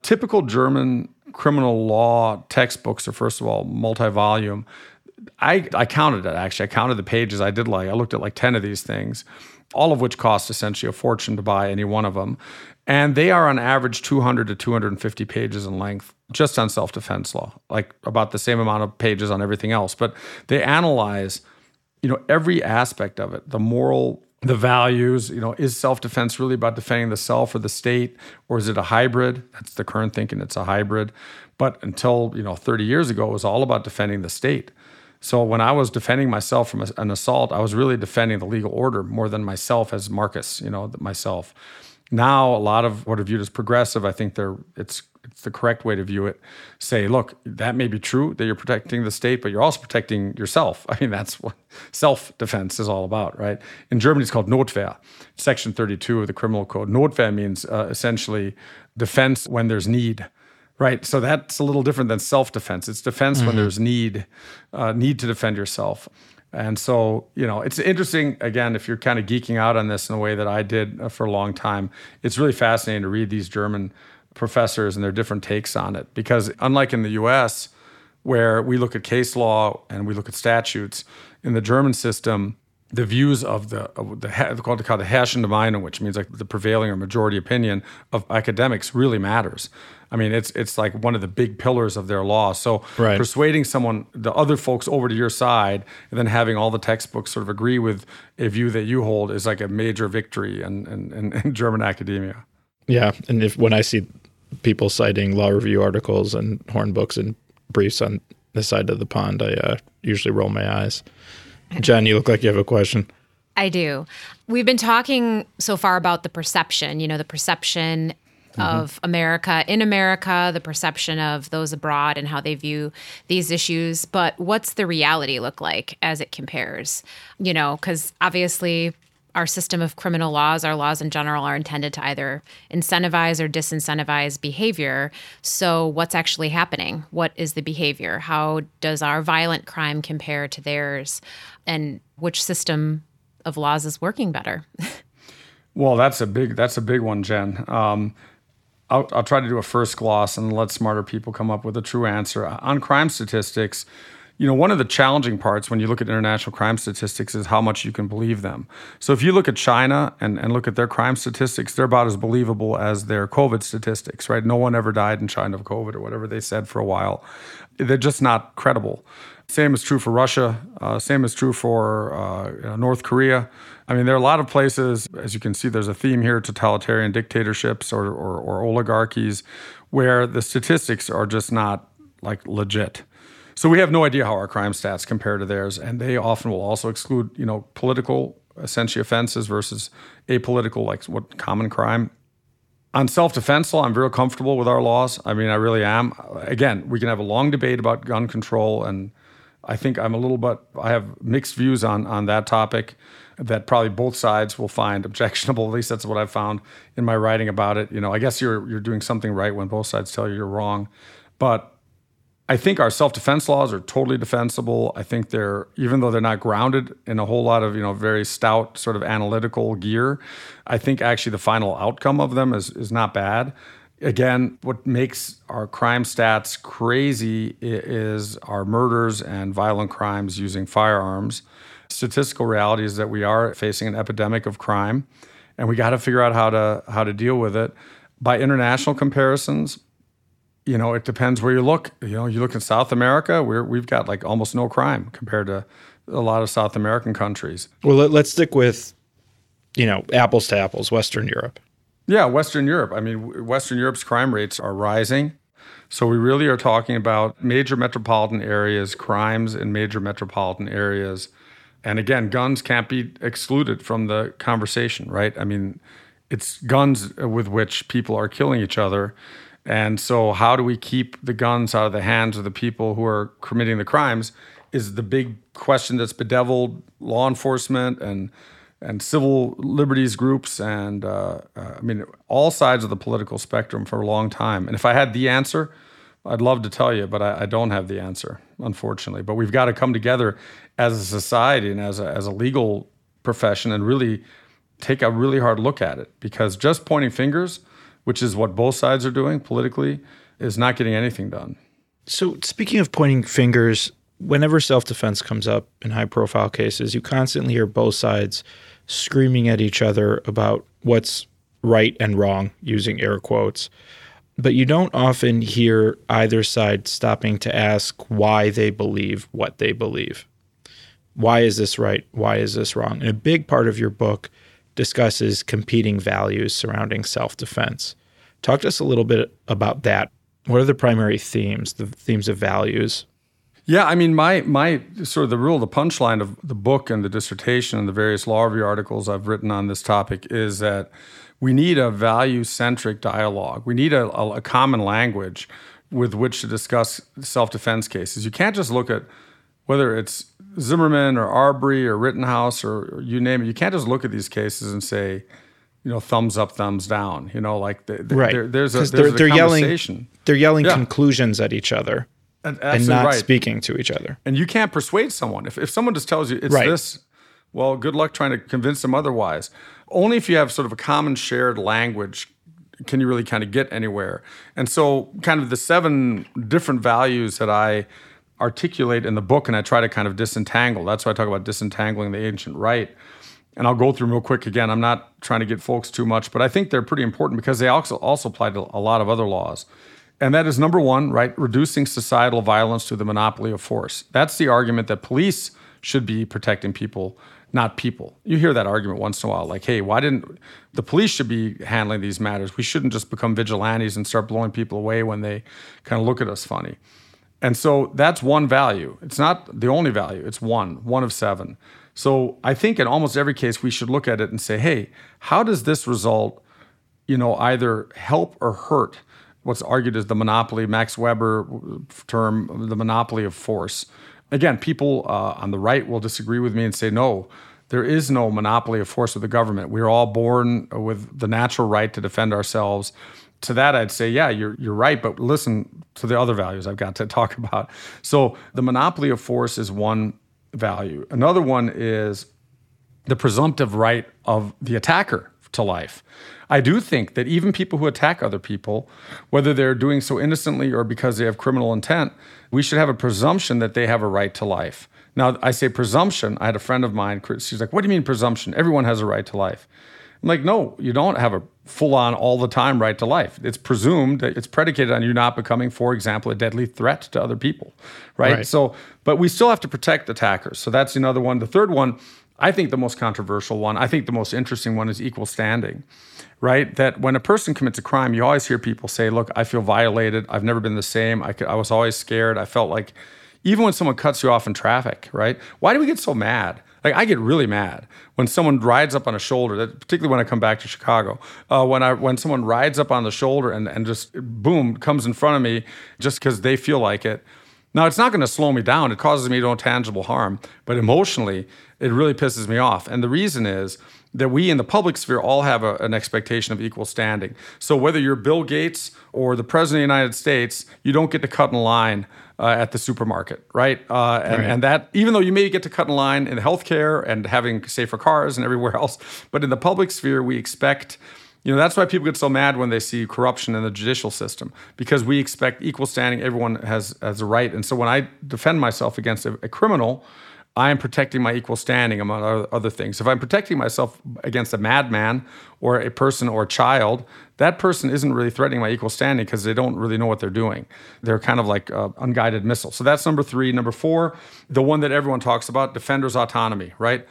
Typical German criminal law textbooks are first of all multi-volume. I, I counted it actually. I counted the pages. I did like I looked at like 10 of these things, all of which cost essentially a fortune to buy any one of them. And they are on average 200 to 250 pages in length just on self-defense law, like about the same amount of pages on everything else. But they analyze, you know, every aspect of it, the moral the values you know is self-defense really about defending the self or the state or is it a hybrid? That's the current thinking it's a hybrid. But until you know 30 years ago it was all about defending the state. So when i was defending myself from an assault i was really defending the legal order more than myself as marcus you know myself. Now a lot of what are viewed as progressive i think they're it's it's the correct way to view it. Say, look, that may be true that you're protecting the state, but you're also protecting yourself. (laughs) I mean, that's what self defense is all about, right? In Germany, it's called Notwehr, Section 32 of the Criminal Code. Notwehr means uh, essentially defense when there's need. Right, so that's a little different than self-defense. It's defense mm-hmm. when there's need, uh, need to defend yourself. And so, you know, it's interesting, again, if you're kind of geeking out on this in a way that I did uh, for a long time, it's really fascinating to read these German professors and their different takes on it. Because unlike in the US, where we look at case law and we look at statutes, in the German system, the views of the of the called called the herrschende Meinung, which means like the prevailing or majority opinion of academics, really matters. I mean, it's it's like one of the big pillars of their law. So right. persuading someone, the other folks, over to your side, and then having all the textbooks sort of agree with a view that you hold is like a major victory in, in, in, in German academia. Yeah, and if when I see people citing law review articles and horn books and briefs on the side of the pond, I uh, usually roll my eyes. Jen, you look like you have a question. I do. We've been talking so far about the perception, you know, the perception mm-hmm. of America in America, the perception of those abroad and how they view these issues. But what's the reality look like as it compares? You know, because obviously our system of criminal laws, our laws in general, are intended to either incentivize or disincentivize behavior. So, what's actually happening? What is the behavior? How does our violent crime compare to theirs? And which system of laws is working better? (laughs) well, that's a big that's a big one, Jen. Um, I'll, I'll try to do a first gloss and let smarter people come up with a true answer on crime statistics you know, one of the challenging parts when you look at international crime statistics is how much you can believe them. So if you look at China and, and look at their crime statistics, they're about as believable as their COVID statistics, right? No one ever died in China of COVID or whatever they said for a while. They're just not credible. Same is true for Russia. Uh, same is true for uh, North Korea. I mean, there are a lot of places, as you can see, there's a theme here totalitarian dictatorships or, or, or oligarchies where the statistics are just not like legit. So we have no idea how our crime stats compare to theirs, and they often will also exclude, you know, political essentially offenses versus apolitical, like what common crime. On self-defense law, I'm real comfortable with our laws. I mean, I really am. Again, we can have a long debate about gun control, and I think I'm a little bit. I have mixed views on on that topic that probably both sides will find (laughs) objectionable. At least that's what I've found in my writing about it. You know, I guess you're you're doing something right when both sides tell you you're wrong, but I think our self-defense laws are totally defensible. I think they're even though they're not grounded in a whole lot of, you know, very stout sort of analytical gear, I think actually the final outcome of them is is not bad. Again, what makes our crime stats crazy is our murders and violent crimes using firearms. Statistical reality is that we are facing an epidemic of crime and we got to figure out how to how to deal with it. By international comparisons, you know, it depends where you look. You know, you look in South America, we're, we've got like almost no crime compared to a lot of South American countries. Well, let, us stick with, you know, apples to apples, Western Europe. Yeah, Western Europe. I mean, Western Europe's crime rates are rising. So we really are talking about major metropolitan areas, crimes in major metropolitan areas. And again, guns can't be excluded from the conversation, right? I mean, it's guns with which people are killing each other And so, how do we keep the guns out of the hands of the people who are committing the crimes? Is the big question that's bedeviled law enforcement and and civil liberties groups and uh, uh, I mean all sides of the political spectrum for a long time. And if I had the answer, I'd love to tell you, but I, I don't have the answer, unfortunately. But we've got to come together as a society and as a, as a legal profession and really take a really hard look at it because just pointing fingers, which is what both sides are doing politically, is not getting anything done. So, speaking of pointing fingers, whenever self defense comes up in high profile cases, you constantly hear both sides screaming at each other about what's right and wrong, using air quotes. But you don't often hear either side stopping to ask why they believe what they believe. Why is this right? Why is this wrong? And a big part of your book discusses competing values surrounding self defense. Talk to us a little bit about that. What are the primary themes, the themes of values? Yeah, I mean, my my sort of the rule, the punchline of the book and the dissertation and the various law review articles I've written on this topic is that we need a value centric dialogue. We need a, a, common language with which to discuss self defense cases. You can't just look at whether it's Zimmerman or Arbery or Rittenhouse or, or, you name it, you can't just look at these cases and say, you know, thumbs up, thumbs down. You know, like the, the, right. There, there's a there's they're, a they're conversation. yelling they're yelling yeah. conclusions at each other and, and not right. speaking to each other. And you can't persuade someone if if someone just tells you it's right. this. Well, good luck trying to convince them otherwise. Only if you have sort of a common shared language can you really kind of get anywhere. And so, kind of the seven different values that I articulate in the book and I try to kind of disentangle. That's why I talk about disentangling the ancient right. And I'll go through real quick again. I'm not trying to get folks too much, but I think they're pretty important because they also also apply to a lot of other laws. And that is number one, right? Reducing societal violence through the monopoly of force. That's the argument that police should be protecting people, not people. You hear that argument once in a while, like, hey, why didn't the police should be handling these matters? We shouldn't just become vigilantes and start blowing people away when they kind of look at us funny. And so that's one value. It's not the only value, it's one, one of seven. So I think in almost every case we should look at it and say, hey, how does this result, you know, either help or hurt what's argued as the monopoly, Max Weber term, the monopoly of force? Again, people uh, on the right will disagree with me and say, no, there is no monopoly of force with the government. We're all born with the natural right to defend ourselves to that, I'd say, yeah, you're you're right, but listen to the other values I've got to (laughs) talk about. So the monopoly of force is one value. Another one is the presumptive right of the attacker to life. I do think that even people who attack other people, whether they're doing so innocently or because they have criminal intent, we should have a presumption that they have a right to life. Now, I say presumption. I had a friend of mine, she's like, What do you mean presumption? Everyone has a right to life. I'm like, no, you don't have a full on all the time right to life. It's presumed that it's predicated on you not becoming, for example, a deadly threat to other people, right? right? So, but we still have to protect attackers. So that's another one. The third one, I think the most controversial one, I think the most interesting one is equal standing, right? That when a person commits a crime, you always hear people say, look, I feel violated. I've never been the same. I, could, I was always scared. I felt like, even when someone cuts you off in traffic, right? Why do we get so mad? Like I get really mad when someone rides up on a shoulder. That, particularly when I come back to Chicago, uh, when I when someone rides up on the shoulder and and just boom comes in front of me just because they feel like it. Now it's not going to slow me down. It causes me no tangible harm, but emotionally it really pisses me off. And the reason is that we in the public sphere all have a, an expectation of equal standing. So whether you're Bill Gates or the President of the United States, you don't get to cut in line uh, at the supermarket, right? Uh, and, right? and, that, even though you may get to cut in line in healthcare and having safer cars and everywhere (laughs) else, but in the public sphere, we expect. You know, that's why people get so mad when they see corruption in the judicial system because we expect equal standing. Everyone has has a right, and so when I defend myself against a, a criminal, I am protecting my equal standing, among other things. If I'm protecting myself against a madman or a person or a child, that person isn't really threatening my equal standing because they don't really know what they're doing. They're kind of like uh, unguided missiles. So that's number three. Number four, the one that everyone talks about, defender's autonomy, right?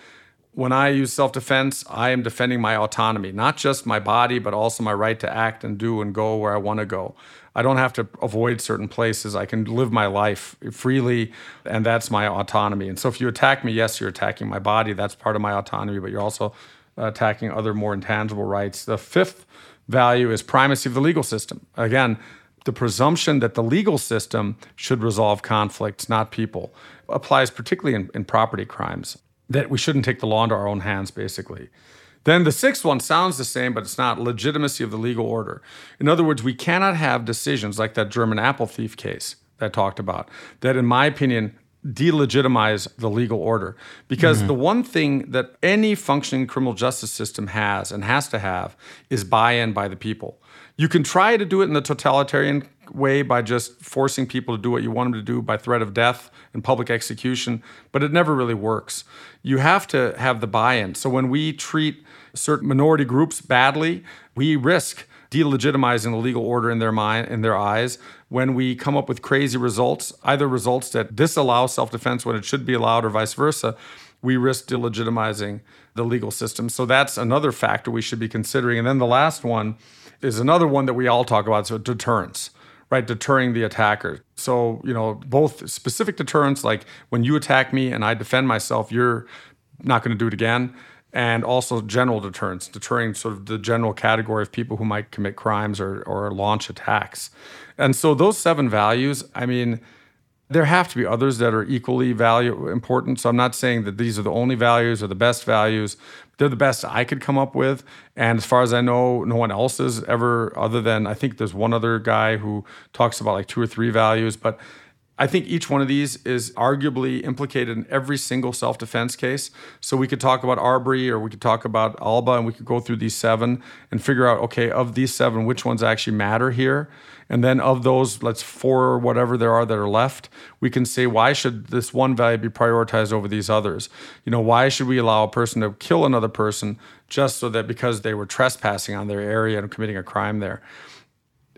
When I use self defense, I am defending my autonomy, not just my body, but also my right to act and do and go where I want to go. I don't have to avoid certain places. I can live my life freely, and that's my autonomy. And so, if you attack me, yes, you're attacking my body. That's part of my autonomy, but you're also attacking other more intangible rights. The fifth value is primacy of the legal system. Again, the presumption that the legal system should resolve conflicts, not people, applies particularly in, in property crimes, that we shouldn't take the law into our own hands, basically. Then the sixth one sounds the same, but it's not legitimacy of the legal order. In other words, we cannot have decisions like that German apple thief case that I talked about, that, in my opinion, delegitimize the legal order. Because mm-hmm. the one thing that any functioning criminal justice system has and has to have is buy in by the people. You can try to do it in the totalitarian way by just forcing people to do what you want them to do by threat of death and public execution, but it never really works. You have to have the buy in. So when we treat certain minority groups badly, we risk delegitimizing the legal order in their mind in their eyes when we come up with crazy results either results that disallow self-defense when it should be allowed or vice versa we risk delegitimizing the legal system. So that's another factor we should be considering. And then the last one is another one that we all talk about so deterrence right? Deterring the attacker. So you know both specific deterrence like when you attack me and i defend myself you're not going to do it again and also general deterrence, deterring sort of the general category of people who might commit crimes or, or launch attacks. And so those seven values, I mean, there have to be others that are equally value important. So I'm not saying that these are the only values or the best values. They're the best I could come up with. And as far as I know, no one else has ever, other than I think there's one other guy who talks about like two or three values. But I think each one of these is arguably implicated in every single self defense case. So we could talk about Arbery or we could talk about Alba and we could go through these seven and figure out, okay, of these seven, which ones actually matter here. And then of those, let's four or whatever there are that are left, we can say, why should this one value be prioritized over these others? You know, why should we allow a person to kill another person just so that because they were trespassing on their area and committing a crime there?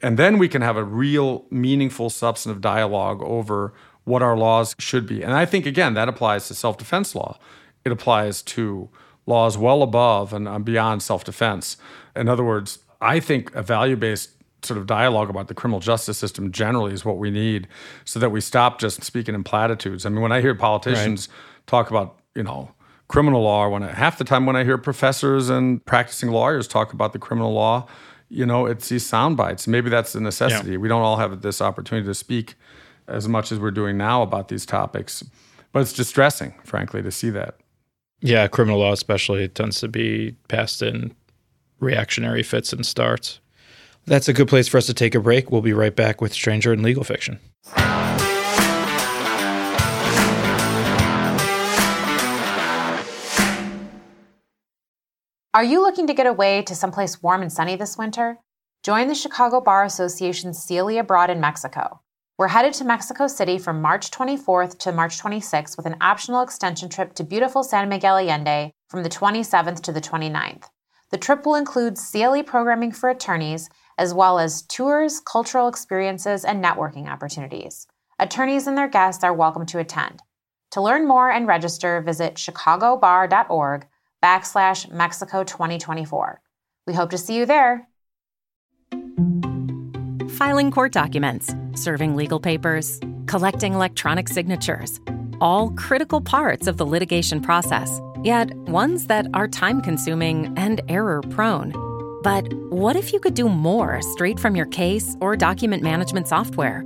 And then we can have a real, meaningful, substantive dialogue over what our laws should be. And I think, again, that applies to self defense law. It applies to laws well above and uh, beyond self defense. In other words, I think a value based sort of dialogue about the criminal justice system generally is what we need so that we stop just speaking in platitudes. I mean, when I hear politicians right. talk about, you know, criminal law, when I, half the time when I hear professors and practicing lawyers talk about the criminal law, you know, it's these sound bites. Maybe that's a necessity. Yeah. We don't all have this opportunity to speak as much as we're doing now about these topics. But it's distressing, frankly, to see that. Yeah, criminal law especially tends to be passed in reactionary fits and starts. That's a good place for us to take a break. We'll be right back with Stranger in Legal Fiction. Are you looking to get away to someplace warm and sunny this winter? Join the Chicago Bar Association's CLE Abroad in Mexico. We're headed to Mexico City from March 24th to March 26th with an optional extension trip to beautiful San Miguel Allende from the 27th to the 29th. The trip will include CLE programming for attorneys, as well as tours, cultural experiences, and networking opportunities. Attorneys and their guests are welcome to attend. To learn more and register, visit chicagobar.org backslash Mexico 2024. We hope to see you there. Filing court documents, serving legal papers, collecting electronic signatures, all critical parts of the litigation process, yet ones that are time consuming and error prone. But what if you could do more straight from your case or document management software?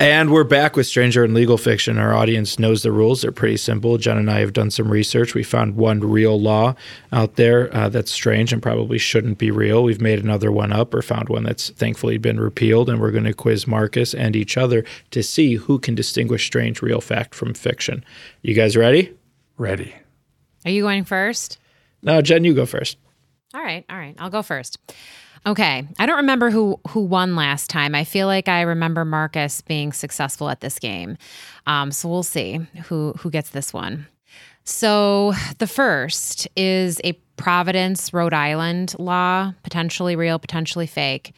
And we're back with Stranger and Legal Fiction. Our audience knows the rules. They're pretty simple. Jen and I have done some research. We found one real law out there uh, that's strange and probably shouldn't be real. We've made another one up or found one that's thankfully been repealed. And we're going to quiz Marcus and each other to see who can distinguish strange real fact from fiction. You guys ready? Ready. Are you going first? No, Jen, you go first. All right. All right. I'll go first. Okay. I don't remember who who won last time. I feel like I remember Marcus being successful at this game. Um, so we'll see who who gets this one. So the first is a Providence, Rhode Island law, potentially real, potentially fake.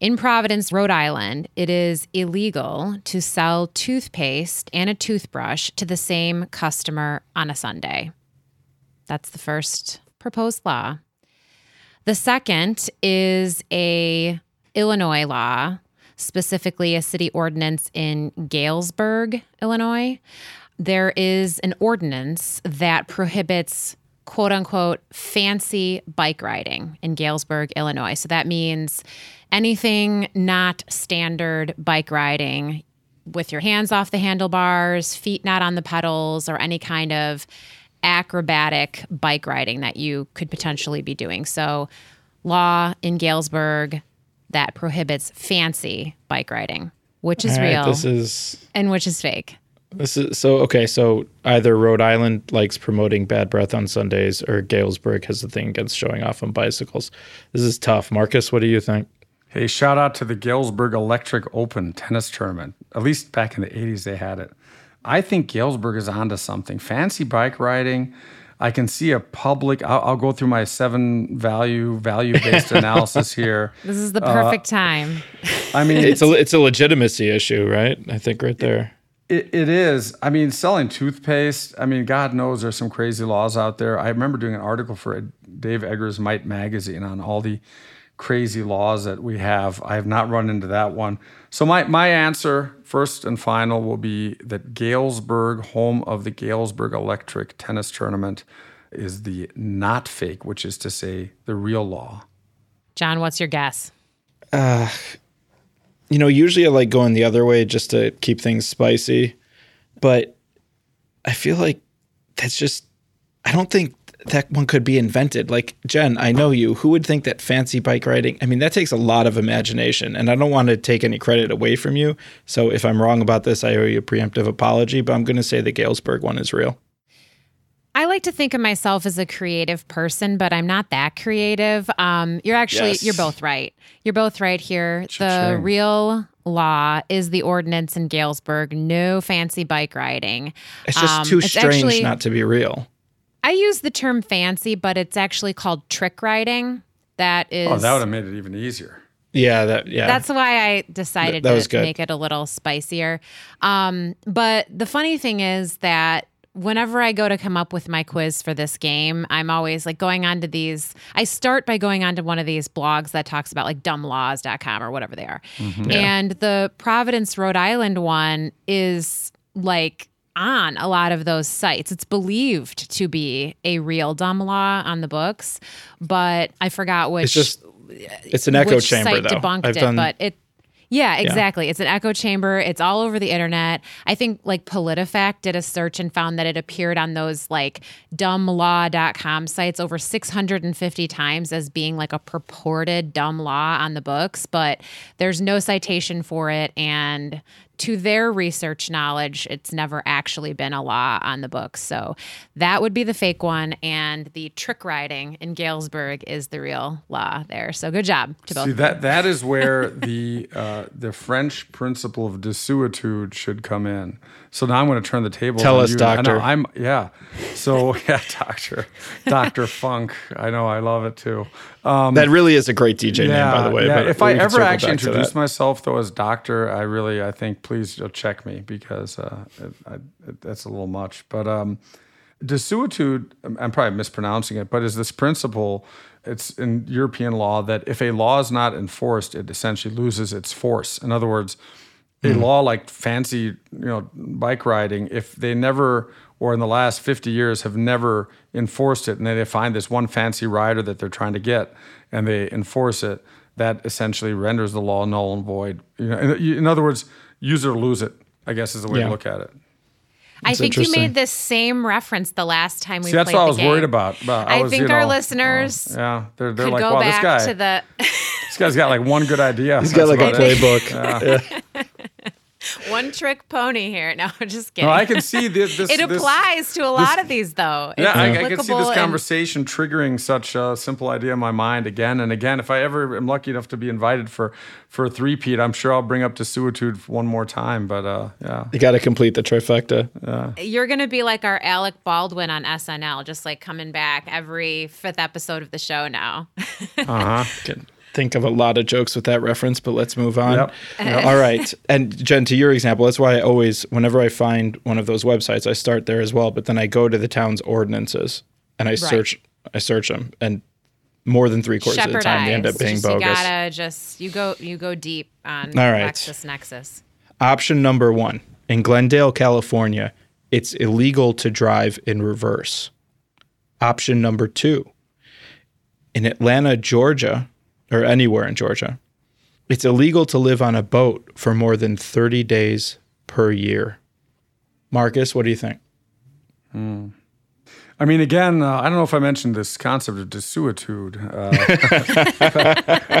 In Providence, Rhode Island, it is illegal to sell toothpaste and a toothbrush to the same customer on a Sunday. That's the first proposed law. The second is a Illinois law, specifically a city ordinance in Galesburg, Illinois. There is an ordinance that prohibits quote unquote fancy bike riding in Galesburg, Illinois. So that means anything not standard bike riding with your hands off the handlebars, feet not on the pedals, or any kind of acrobatic bike riding that you could potentially be doing. So, law in Galesburg that prohibits fancy bike riding, which is All right, real this is and which is fake. this is so okay. So either Rhode Island likes promoting bad breath on Sundays, or Galesburg has a thing against showing off on bicycles. This is tough. Marcus, what do you think? Hey, shout out to the Galesburg Electric Open tennis tournament. At least back in the 80s, they had it. I think Galesburg is onto something. Fancy bike riding. I can see a public. I'll, I'll go through my seven value value based (laughs) analysis here. This is the uh, perfect time. I mean, It's a it's a legitimacy issue, right? I think right there. It, it is. I mean, selling toothpaste. I mean, God knows there's some crazy laws out there. I remember doing an article for Dave Eggers' Might magazine on all the crazy laws that we have. I have not run into that one. So my my answer, first and final, will be that Galesburg, home of the Galesburg Electric Tennis Tournament, is the not fake, which is to say the real law. John, what's your guess? Uh, you know, usually I like going the other way just to keep things spicy, but I feel like that's just I don't think that one could be invented. Like Jen, I know you. Who would think that fancy bike riding? I mean, that takes a lot of imagination, and I don't want to take any credit away from you. So if I'm wrong about this, I owe you a preemptive apology. But I'm going to say the Galesburg one is real. I like to think of myself as a creative person, but I'm not that creative. Um, you're actually Yes. you're both right. You're both right here. The Cha-ching. real law is the ordinance in Galesburg. No fancy bike riding. It's just Um, too it's strange actually- not to be real. I use the term fancy, but it's actually called trick riding. That is. Oh, that would have made it even easier. Yeah, that yeah. That's why I decided That was to make it a little spicier. Um, but the funny thing is that whenever I go to come up with my quiz for this game, I'm always like going on to these. I start by going on to one of these blogs that talks about like dumblaws.com or whatever they are. And the Providence, Rhode Island one is like on a lot of those sites. It's believed to be a real dumb law on the books, but I forgot which it's just it's an echo which chamber site though. debunked I've it, done but it. Yeah, exactly. It's an echo chamber. It's all over the internet. I think like PolitiFact did a search and found that it appeared on those like dumblaw.com sites over 650 times as being like a purported dumb law on the books, but there's no citation for it and to their research knowledge, it's never actually been a law on the books. So that would be the fake one. And the trick riding in Galesburg is the real law there. So good job to both. See that that is where (laughs) the uh, the French principle of desuetude should come in. So now I'm going to turn the table. Tell us, you. I know, doctor. I'm yeah. So (laughs) yeah, doctor, Doctor Funk. I know I love it too. Um, that really is a great DJ name, by the way. Yeah. but If I ever actually introduce myself though as doctor, I really I think please check me because uh, it, I, it, that's a little much. But um, desuetude, I'm probably mispronouncing it, but is this principle? It's in European law that if a law is not enforced, it essentially loses its force. In other words, a law like fancy, you know, bike riding, if they never or in the last 50 years have never enforced it, and then they find this one fancy rider that they're trying to get, and they enforce it, that essentially renders the law null and void. You know, in, in other words, use it or lose it. I guess is the way Yeah. to look at it. I think you made this same reference the last time we See, that's what I was game. worried about. about I was, think you our know, listeners uh, yeah, they're, they're Could like, go wow, this guy, to the (laughs) this guy's got like one good idea. He's got like a playbook. one (laughs) (laughs) one trick pony here. No, I'm just kidding. No, I can see this. this it this- applies to a lot of these, though. Yeah, I, I can see applicable this and- conversation triggering such a simple idea in my mind again and again. If I ever am lucky enough to be invited for for a three-peat, I'm sure I'll bring up desuetude one more time. But uh, yeah, You got to complete the trifecta. You're going to be like our Alec Baldwin on SNL, just like coming back every fifth episode of the show now. (laughs) Can think of a lot of jokes with that reference, but let's move on. Yep. Yep. All right. (laughs) And Jen, to your example, that's why I always, whenever I find one of those websites, I start there as well. But then I go to the town's ordinances and I search, I search them, and more than three quarters of the time they end up being Just, bogus. You gotta just you go you go deep on All right. LexisNexis. Option number one in Glendale, California, it's illegal to drive in reverse. Option number two in Atlanta, Georgia, or anywhere in Georgia, it's illegal to live on a boat for more than 30 days per year. Marcus, what do you think? Hmm. I mean, again, uh, I don't know if I mentioned this concept of desuetude, uh,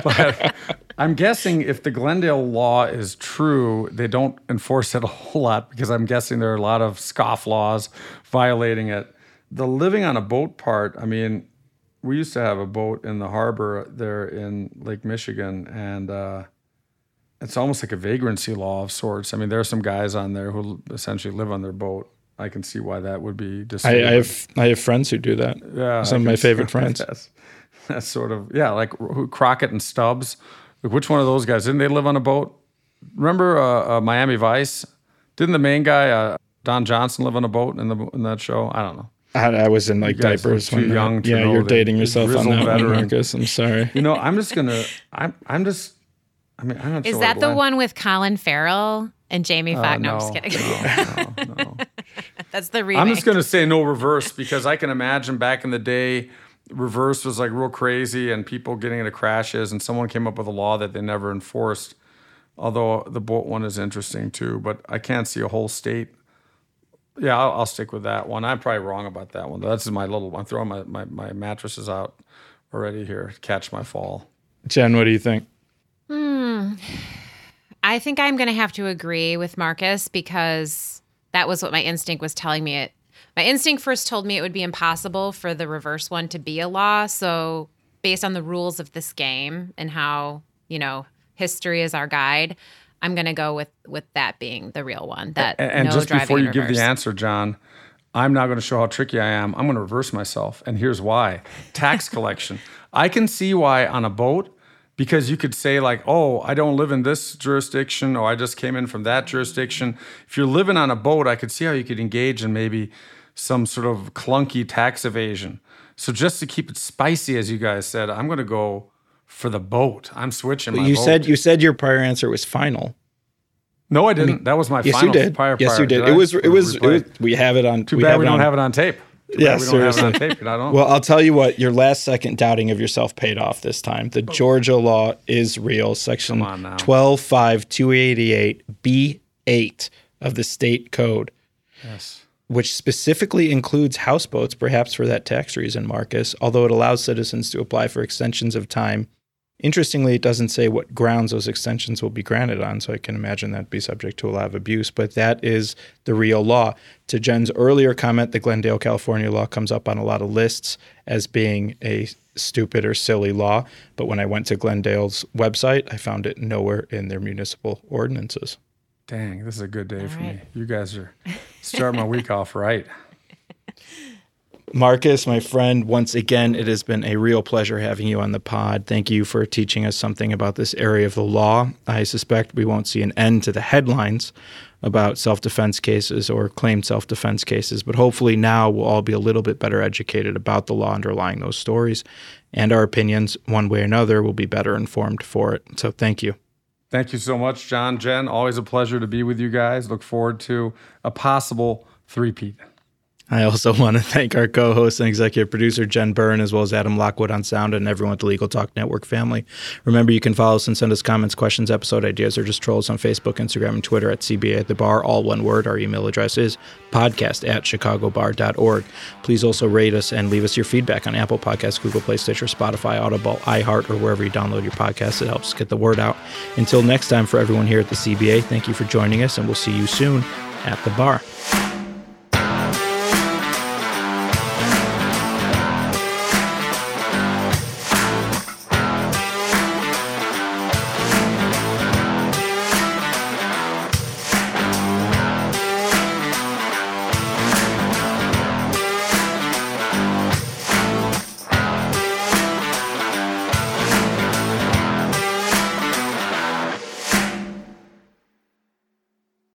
(laughs) but I'm guessing if the Glendale law is true, they don't enforce it a whole lot because I'm guessing there are a lot of scoff laws violating it. The living on a boat part, I mean, we used to have a boat in the harbor there in Lake Michigan, and uh, it's almost like a vagrancy law of sorts. I mean, there are some guys on there who essentially live on their boat. I can see why that would be I. I have I have friends who do that. Yeah, some I of my favorite (laughs) friends. That's, that's sort of yeah, like who, Crockett and Tubbs. Like, which one of those guys didn't they live on a boat? Remember uh, uh, Miami Vice? Didn't the main guy uh, Don Johnson live on a boat in the in that show? I don't know. I, I was in like guys diapers too when that- young to yeah, know you're dating yourself on grizzled that one. Marcus. I'm sorry. You know, I'm just gonna. I'm I'm just. I mean, I'm not Is sure that what the line- one with Colin Farrell and Jamie Uh, Foxx? no, no, I'm just kidding. no, no, no. (laughs) That's the remake. I'm just gonna say no reverse because I can imagine back in the day, reverse was like real crazy and people getting into crashes, and someone came up with a law that they never enforced. Although the boat one is interesting too, but I can't see a whole state. Yeah, I'll, I'll stick with that one. I'm probably wrong about that one. That's my little. I'm throwing my, my, my mattresses out already here. to Catch my fall. Jen, what do you think? Hmm. I think I'm going to have to agree with Marcus because that was what my instinct was telling me. It my instinct first told me it would be impossible for the reverse one to be a law. So, based on the rules of this game and how you know history is our guide, I'm going to go with with that being the real one. That And, and no just before you give the answer, John, I'm not going to show how tricky I am. I'm going to reverse myself. And here's why tax (laughs) collection. I can see why on a boat, because you could say, like, oh, I don't live in this jurisdiction, or I just came in from that jurisdiction. If you're living on a boat, I could see how you could engage in maybe some sort of clunky tax evasion. So just to keep it spicy, as you guys said, I'm going to go for the boat. I'm switching my you vote. said you said your prior answer was final. no, I didn't. that was my Yes, final you did. prior. yes, prior. you did. I? It was. It was, it was. We have it on. Too bad we don't have it on tape. Too Yeah, bad we don't have it on tape. I don't. Well, I'll tell you what. Your last second doubting of yourself paid off this time. The Georgia law is real. Section on twelve five two eighty eight B eight of the state code. yes. which specifically includes houseboats, perhaps for that tax reason, Marcus, although it allows citizens to apply for extensions of time. Interestingly, it doesn't say what grounds those extensions will be granted on, so I can imagine that'd be subject to a lot of abuse, but that is the real law. To Jen's earlier comment, the Glendale, California law comes up on a lot of lists as being a stupid or silly law, but when I went to Glendale's website, I found it nowhere in their municipal ordinances. Dang, this is a good day for me. You guys are (laughs) starting my week off right. Marcus, my friend, once again, it has been a real pleasure having you on the pod. Thank you for teaching us something about this area of the law. I suspect we won't see an end to the headlines about self defense cases or claimed self defense cases, but hopefully now we'll all be a little bit better educated about the law underlying those stories, and our opinions, one way or another, will be better informed for it. So thank you. Thank you so much, John, Jen. Always a pleasure to be with you guys. Look forward to a possible three-peat. I also (laughs) want to thank our co host and executive producer, Jen Byrne, as well as Adam Lockwood on sound and everyone at the Legal Talk Network family. Remember, you can follow us and send us comments, questions, episode ideas, or just trolls on Facebook, Instagram, and Twitter at CBA at the bar, all one word. Our email address is podcast at chicagobar.org. Please also rate us and leave us your feedback on Apple Podcasts, Google Play, Stitcher, Spotify, Audible, iHeart, or wherever you download your podcasts. It helps get the word out. Until next time, for everyone here at the CBA, thank you for joining us, and we'll see you soon at the bar.